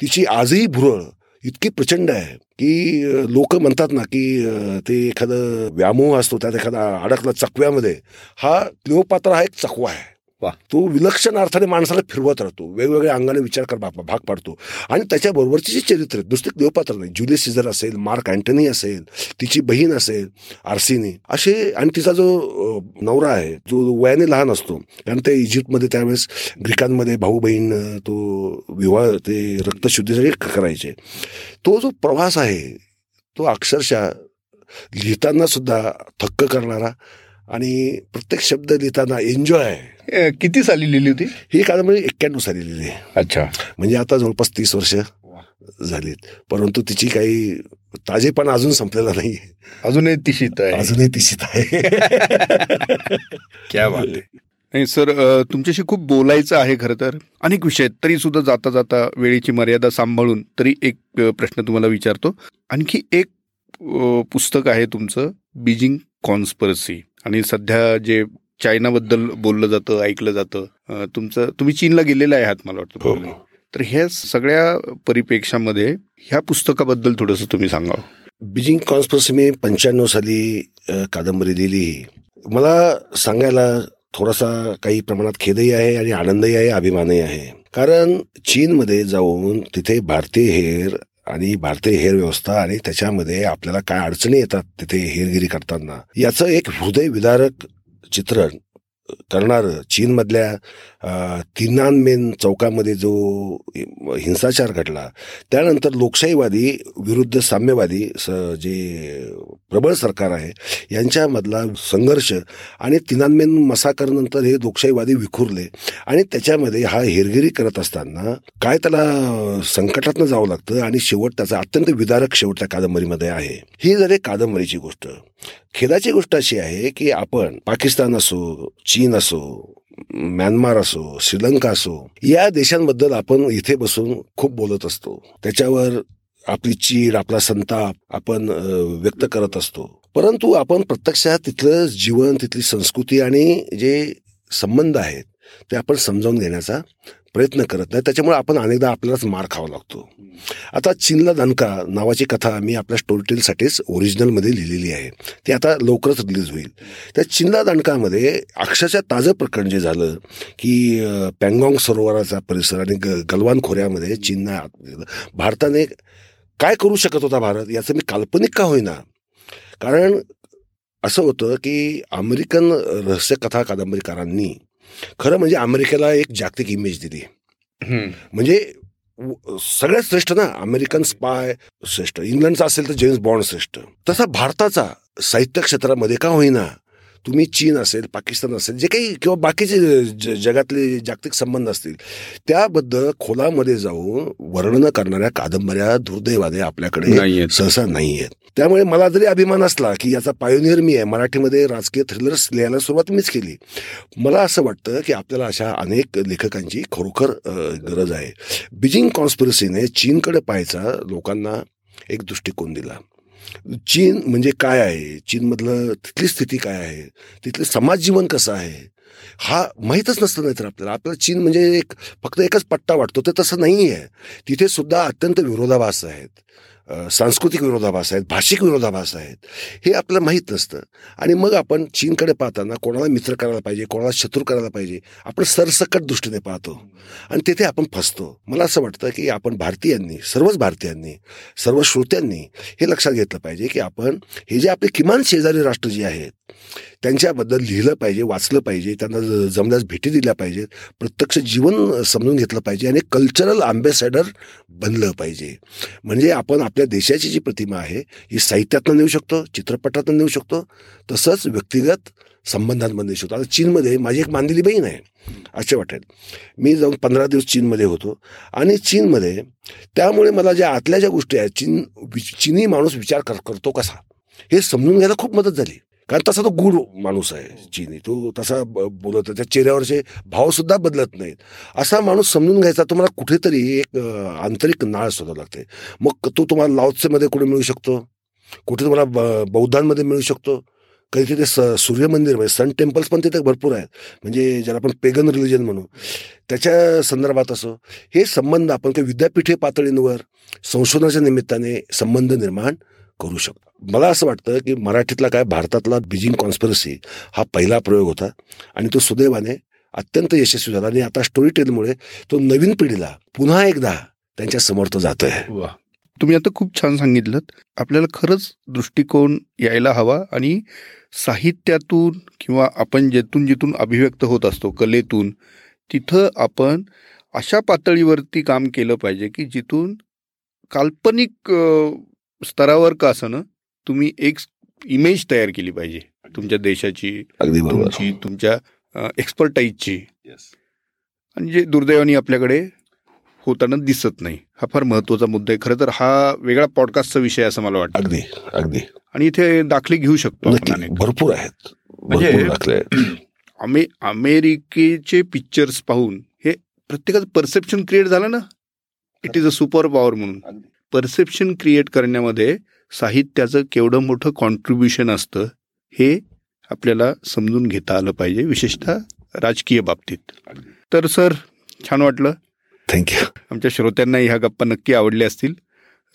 तिची आजही भुरळ इतकी प्रचंड आहे की लोक म्हणतात ना की ते एखादं व्यामोह असतो त्यात एखादा अडकला चकव्यामध्ये. हा क्लिओपात्रा हा एक चकवा आहे. तो विलक्षण अर्थाने माणसाला फिरवत राहतो. वेगवेगळ्या अंगाने विचार कर भाग पाडतो. आणि त्याच्याबरोबरची जी चरित्र आहेत नुसते देवपात्र नाही. जुलियस सिझर असेल मार्क अँटनी असेल तिची बहीण असेल आरसीनी असे आणि तिचा जो नवरा आहे जो वयाने लहान असतो. कारण ते इजिप्तमध्ये त्यावेळेस ग्रीकांमध्ये भाऊ बहीण तो विवाह ते रक्तशुद्धीसाठी करायचे. तो जो प्रवास आहे तो अक्षरशः लिहिताना सुद्धा थक्क करणारा आणि प्रत्येक शब्द लिहिताना एन्जॉय आहे. किती साली लिहिली होती? ही कादंबरी एक्क्याण्णव साली लिहिली अच्छा. म्हणजे आता जवळपास तीस वर्ष झालीत. परंतु तिची काही ताजेपणा अजून संपलेला नाही अजूनही तिशीत आहे. अजूनही तिशीत आहे. क्या बात नाही सर तुमच्याशी खूप बोलायचं आहे खरं तर. अनेक विषय तरी सुद्धा जाता जाता वेळेची मर्यादा सांभाळून तरी एक प्रश्न तुम्हाला विचारतो. आणखी एक पुस्तक आहे तुमचं बीजिंग कॉन्स्परसी. आणि सध्या जे चायनाबद्दल बोललं जातं ऐकलं जातं तुमचं तुम्ही चीनला गेलेला आहात मला वाटतं तर ह्या सगळ्या परिपेक्षामध्ये ह्या पुस्तकाबद्दल थोडंसं तुम्ही सांगा बीजिंग कॉन्स्परसी मी पंच्याण्णव साली कादंबरी लिहिली. मला सांगायला थोडासा काही प्रमाणात खेदही आहे आणि आनंदही आहे अभिमानही आहे. कारण चीनमध्ये जाऊन तिथे भारतीय हेर आणि भारतीय हेर व्यवस्था आणि त्याच्यामध्ये आपल्याला काय अडचणी येतात तिथे हेरगिरी करताना? याचं एक हृदय विदारक चित्रण करणारं. चीनमधल्या तिनानमेन चौकामध्ये जो हिंसाचार घडला त्यानंतर लोकशाहीवादी विरुद्ध साम्यवादी स जे प्रबळ सरकार आहे यांच्यामधला संघर्ष आणि तिनानमेन मसाकरनंतर हे लोकशाहीवादी विखुरले आणि त्याच्यामध्ये हा हेरगिरी करत असताना काय त्याला संकटातनं जावं लागतं आणि शेवट त्याचा अत्यंत विदारक शेवट त्या कादंबरीमध्ये आहे. ही जर एक कादंबरीची गोष्ट खेदाची गोष्ट अशी आहे की आपण पाकिस्तान असो चीन चीन असो म्यानमार असो श्रीलंका असो या देशांबद्दल आपण इथे बसून खूप बोलत असतो. त्याच्यावर आपली चीड आपला संताप आपण व्यक्त करत असतो. परंतु आपण प्रत्यक्षात तिथलं जीवन तिथली संस्कृती आणि जे संबंध आहेत ते आपण समजावून घेण्याचा प्रयत्न करत नाही. त्याच्यामुळे आपण अनेकदा आपल्यालाच मार खावा लागतो. आता चिनला दणका नावाची कथा मी आपल्या स्टोरी टेलसाठीच ओरिजिनलमध्ये लिहिलेली आहे. ती आता लवकरच रिलीज होईल. त्या चिनला दणकामध्ये अक्षरशः ताजं प्रकरण जे झालं की पँगॉंग सरोवराचा परिसर आणि ग गलवान खोऱ्यामध्ये चीननं भारताने काय करू शकत होता भारत याचं मी काल्पनिक का होईना? कारण असं होतं की अमेरिकन रहस्यकथा कादंबरीकारांनी खरं म्हणजे अमेरिकेला एक जागतिक इमेज दिली. म्हणजे सगळ्यात श्रेष्ठ ना अमेरिकन स्पाय श्रेष्ठ. इंग्लंडचा असेल तर जेम्स बॉन्ड श्रेष्ठ. तसा भारताचा साहित्य क्षेत्रामध्ये का होईना तुम्ही चीन असेल पाकिस्तान असेल जे काही किंवा बाकीचे जगातले जागतिक संबंध असतील त्याबद्दल खोलामध्ये जाऊन वर्णन करणाऱ्या कादंबऱ्या दुर्दैवाने आपल्याकडे सहसा नाही आहेत त्यामुळे मला जरी अभिमान असला की याचा पायोनियर मी आहे मराठीमध्ये राजकीय थ्रिलर्स लिहायला सुरुवात मीच केली. मला असं वाटतं की आपल्याला अशा अनेक लेखकांची खरोखर गरज आहे. बिजिंग कॉन्स्पिरसीने चीनकडे पाहायचा लोकांना एक दृष्टिकोन दिला. चीन म्हणजे काय आहे? चीनमधलं तिथली स्थिती काय आहे? तिथलं समाज जीवन कसं आहे? हा माहीतच नसतं नाही तर आपल्याला. आपल्याला चीन म्हणजे एक फक्त एकच पट्टा वाटतो. ते तसं नाही आहे तिथे सुद्धा अत्यंत विरोधाभास आहेत. सांस्कृतिक विरोधाभास आहेत भाषिक विरोधाभास आहेत हे आपल्याला माहीत नसतं. आणि मग आपण चीनकडे पाहताना कोणाला मित्र करायला पाहिजे कोणाला शत्रू करायला पाहिजे आपण सरसकट दृष्टीने पाहतो. आणि तिथे आपण फसतो. मला असं वाटतं की आपण भारतीयांनी सर्वच भारतीयांनी सर्व श्रोत्यांनी हे लक्षात घेतलं पाहिजे की आपण हे जे आपले किमान शेजारी राष्ट्र जे आहेत त्यांच्याबद्दल लिहिलं पाहिजे वाचलं पाहिजे त्यांना जमल्यास भेटी दिल्या पाहिजेत प्रत्यक्ष जीवन समजून घेतलं पाहिजे आणि कल्चरल अँबॅसेडर बनलं पाहिजे. म्हणजे आपण आपल्या देशाची जी प्रतिमा आहे ही साहित्यातनं नेऊ शकतो चित्रपटातून नेऊ शकतो तसंच व्यक्तिगत संबंधांमध्ये नेऊ शकतो. आता चीनमध्ये माझी एक मानलेली बहीण आहे असे वाटेल. मी जाऊन पंधरा दिवस चीनमध्ये होतो आणि चीनमध्ये त्यामुळे मला ज्या आतल्या ज्या गोष्टी आहेत चीन चिनी माणूस विचार करतो कसा? हे समजून घ्यायला खूप मदत झाली. कारण तसा तो गुड माणूस आहे चिनी. तो तसा बोलत त्या चेहऱ्यावरचे भाव सुद्धा बदलत नाहीत. असा माणूस समजून घ्यायचा तुम्हाला कुठेतरी एक आंतरिक नाळ शोधावं लागते. मग तो तुम्हाला लाओत्सेमध्ये कुठे मिळू शकतो? कुठे तुम्हाला बौद्धांमध्ये मिळू शकतो? कधी तिथे स सूर्यमंदिर म्हणजे सन टेम्पल्स पण तिथे भरपूर आहेत. म्हणजे ज्याला आपण पेगन रिलिजन म्हणू. त्याच्या संदर्भात असो. हे संबंध आपण काही विद्यापीठे पातळींवर संशोधनाच्या निमित्ताने संबंध निर्माण करू शकतो. मला असं वाटतं की मराठीतला काय भारतातला बिजिंग कॉन्स्पिरसी हा पहिला प्रयोग होता आणि तो सुदैवाने अत्यंत यशस्वी झाला आणि आता स्टोरी टेलमुळे तो नवीन पिढीला पुन्हा एकदा त्यांच्या समर्थ जातोय. तुम्ही आता खूप छान सांगितलं आपल्याला खरंच दृष्टिकोन यायला हवा आणि साहित्यातून किंवा आपण जेथून जिथून अभिव्यक्त होत असतो कलेतून तिथं आपण अशा पातळीवरती काम केलं पाहिजे की जिथून काल्पनिक स्तरावर का असं ना तुम्ही एक इमेज तयार केली पाहिजे. तुमच्या देशाची तुमची तुमच्या एक्सपर्टाईजची आणि जे दुर्दैवानी आपल्याकडे होताना दिसत नाही. हा फार महत्त्वाचा मुद्दा आहे. खरं तर हा वेगळा पॉडकास्टचा विषय असं मला वाटतं. अगदी अगदी. आणि इथे दाखले घेऊ शकतो भरपूर आहेत. म्हणजे *clears throat* अमे अमेरिकेचे पिक्चर्स पाहून हे प्रत्येकाचं परसेप्शन क्रिएट झालं ना? It is a super power म्हणून परसेप्शन क्रिएट करण्यामध्ये साहित्याचं केवढं मोठं कॉन्ट्रीब्युशन असतं हे आपल्याला समजून घेता आलं पाहिजे विशेषतः राजकीय बाबतीत. तर सर छान वाटलं. थँक्यू आमच्या श्रोत्यांना ह्या गप्पा नक्की आवडल्या असतील.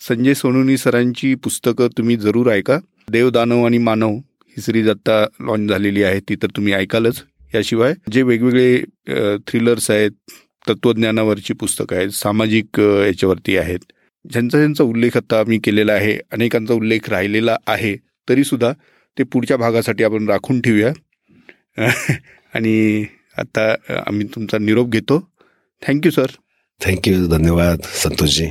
संजय सोनुनी सरांची पुस्तकं तुम्ही जरूर ऐका. देव दानव आणि मानव ही सिरीज आता लॉन्च झालेली आहे ती तर तुम्ही ऐकालच. याशिवाय जे वेगवेगळे थ्रिलर्स आहेत तत्वज्ञानावरची पुस्तकं आहेत सामाजिक याच्यावरती आहेत. ज्यांचा ज्यांचा उल्लेख आता मी केलेला आहे अनेकांचा उल्लेख राहिलेला आहे तरीसुद्धा ते पुढच्या भागासाठी आपण राखून ठेवूया. *laughs* आणि आता आम्ही तुमचा निरोप घेतो. थँक्यू सर थँक्यू धन्यवाद संतोषजी.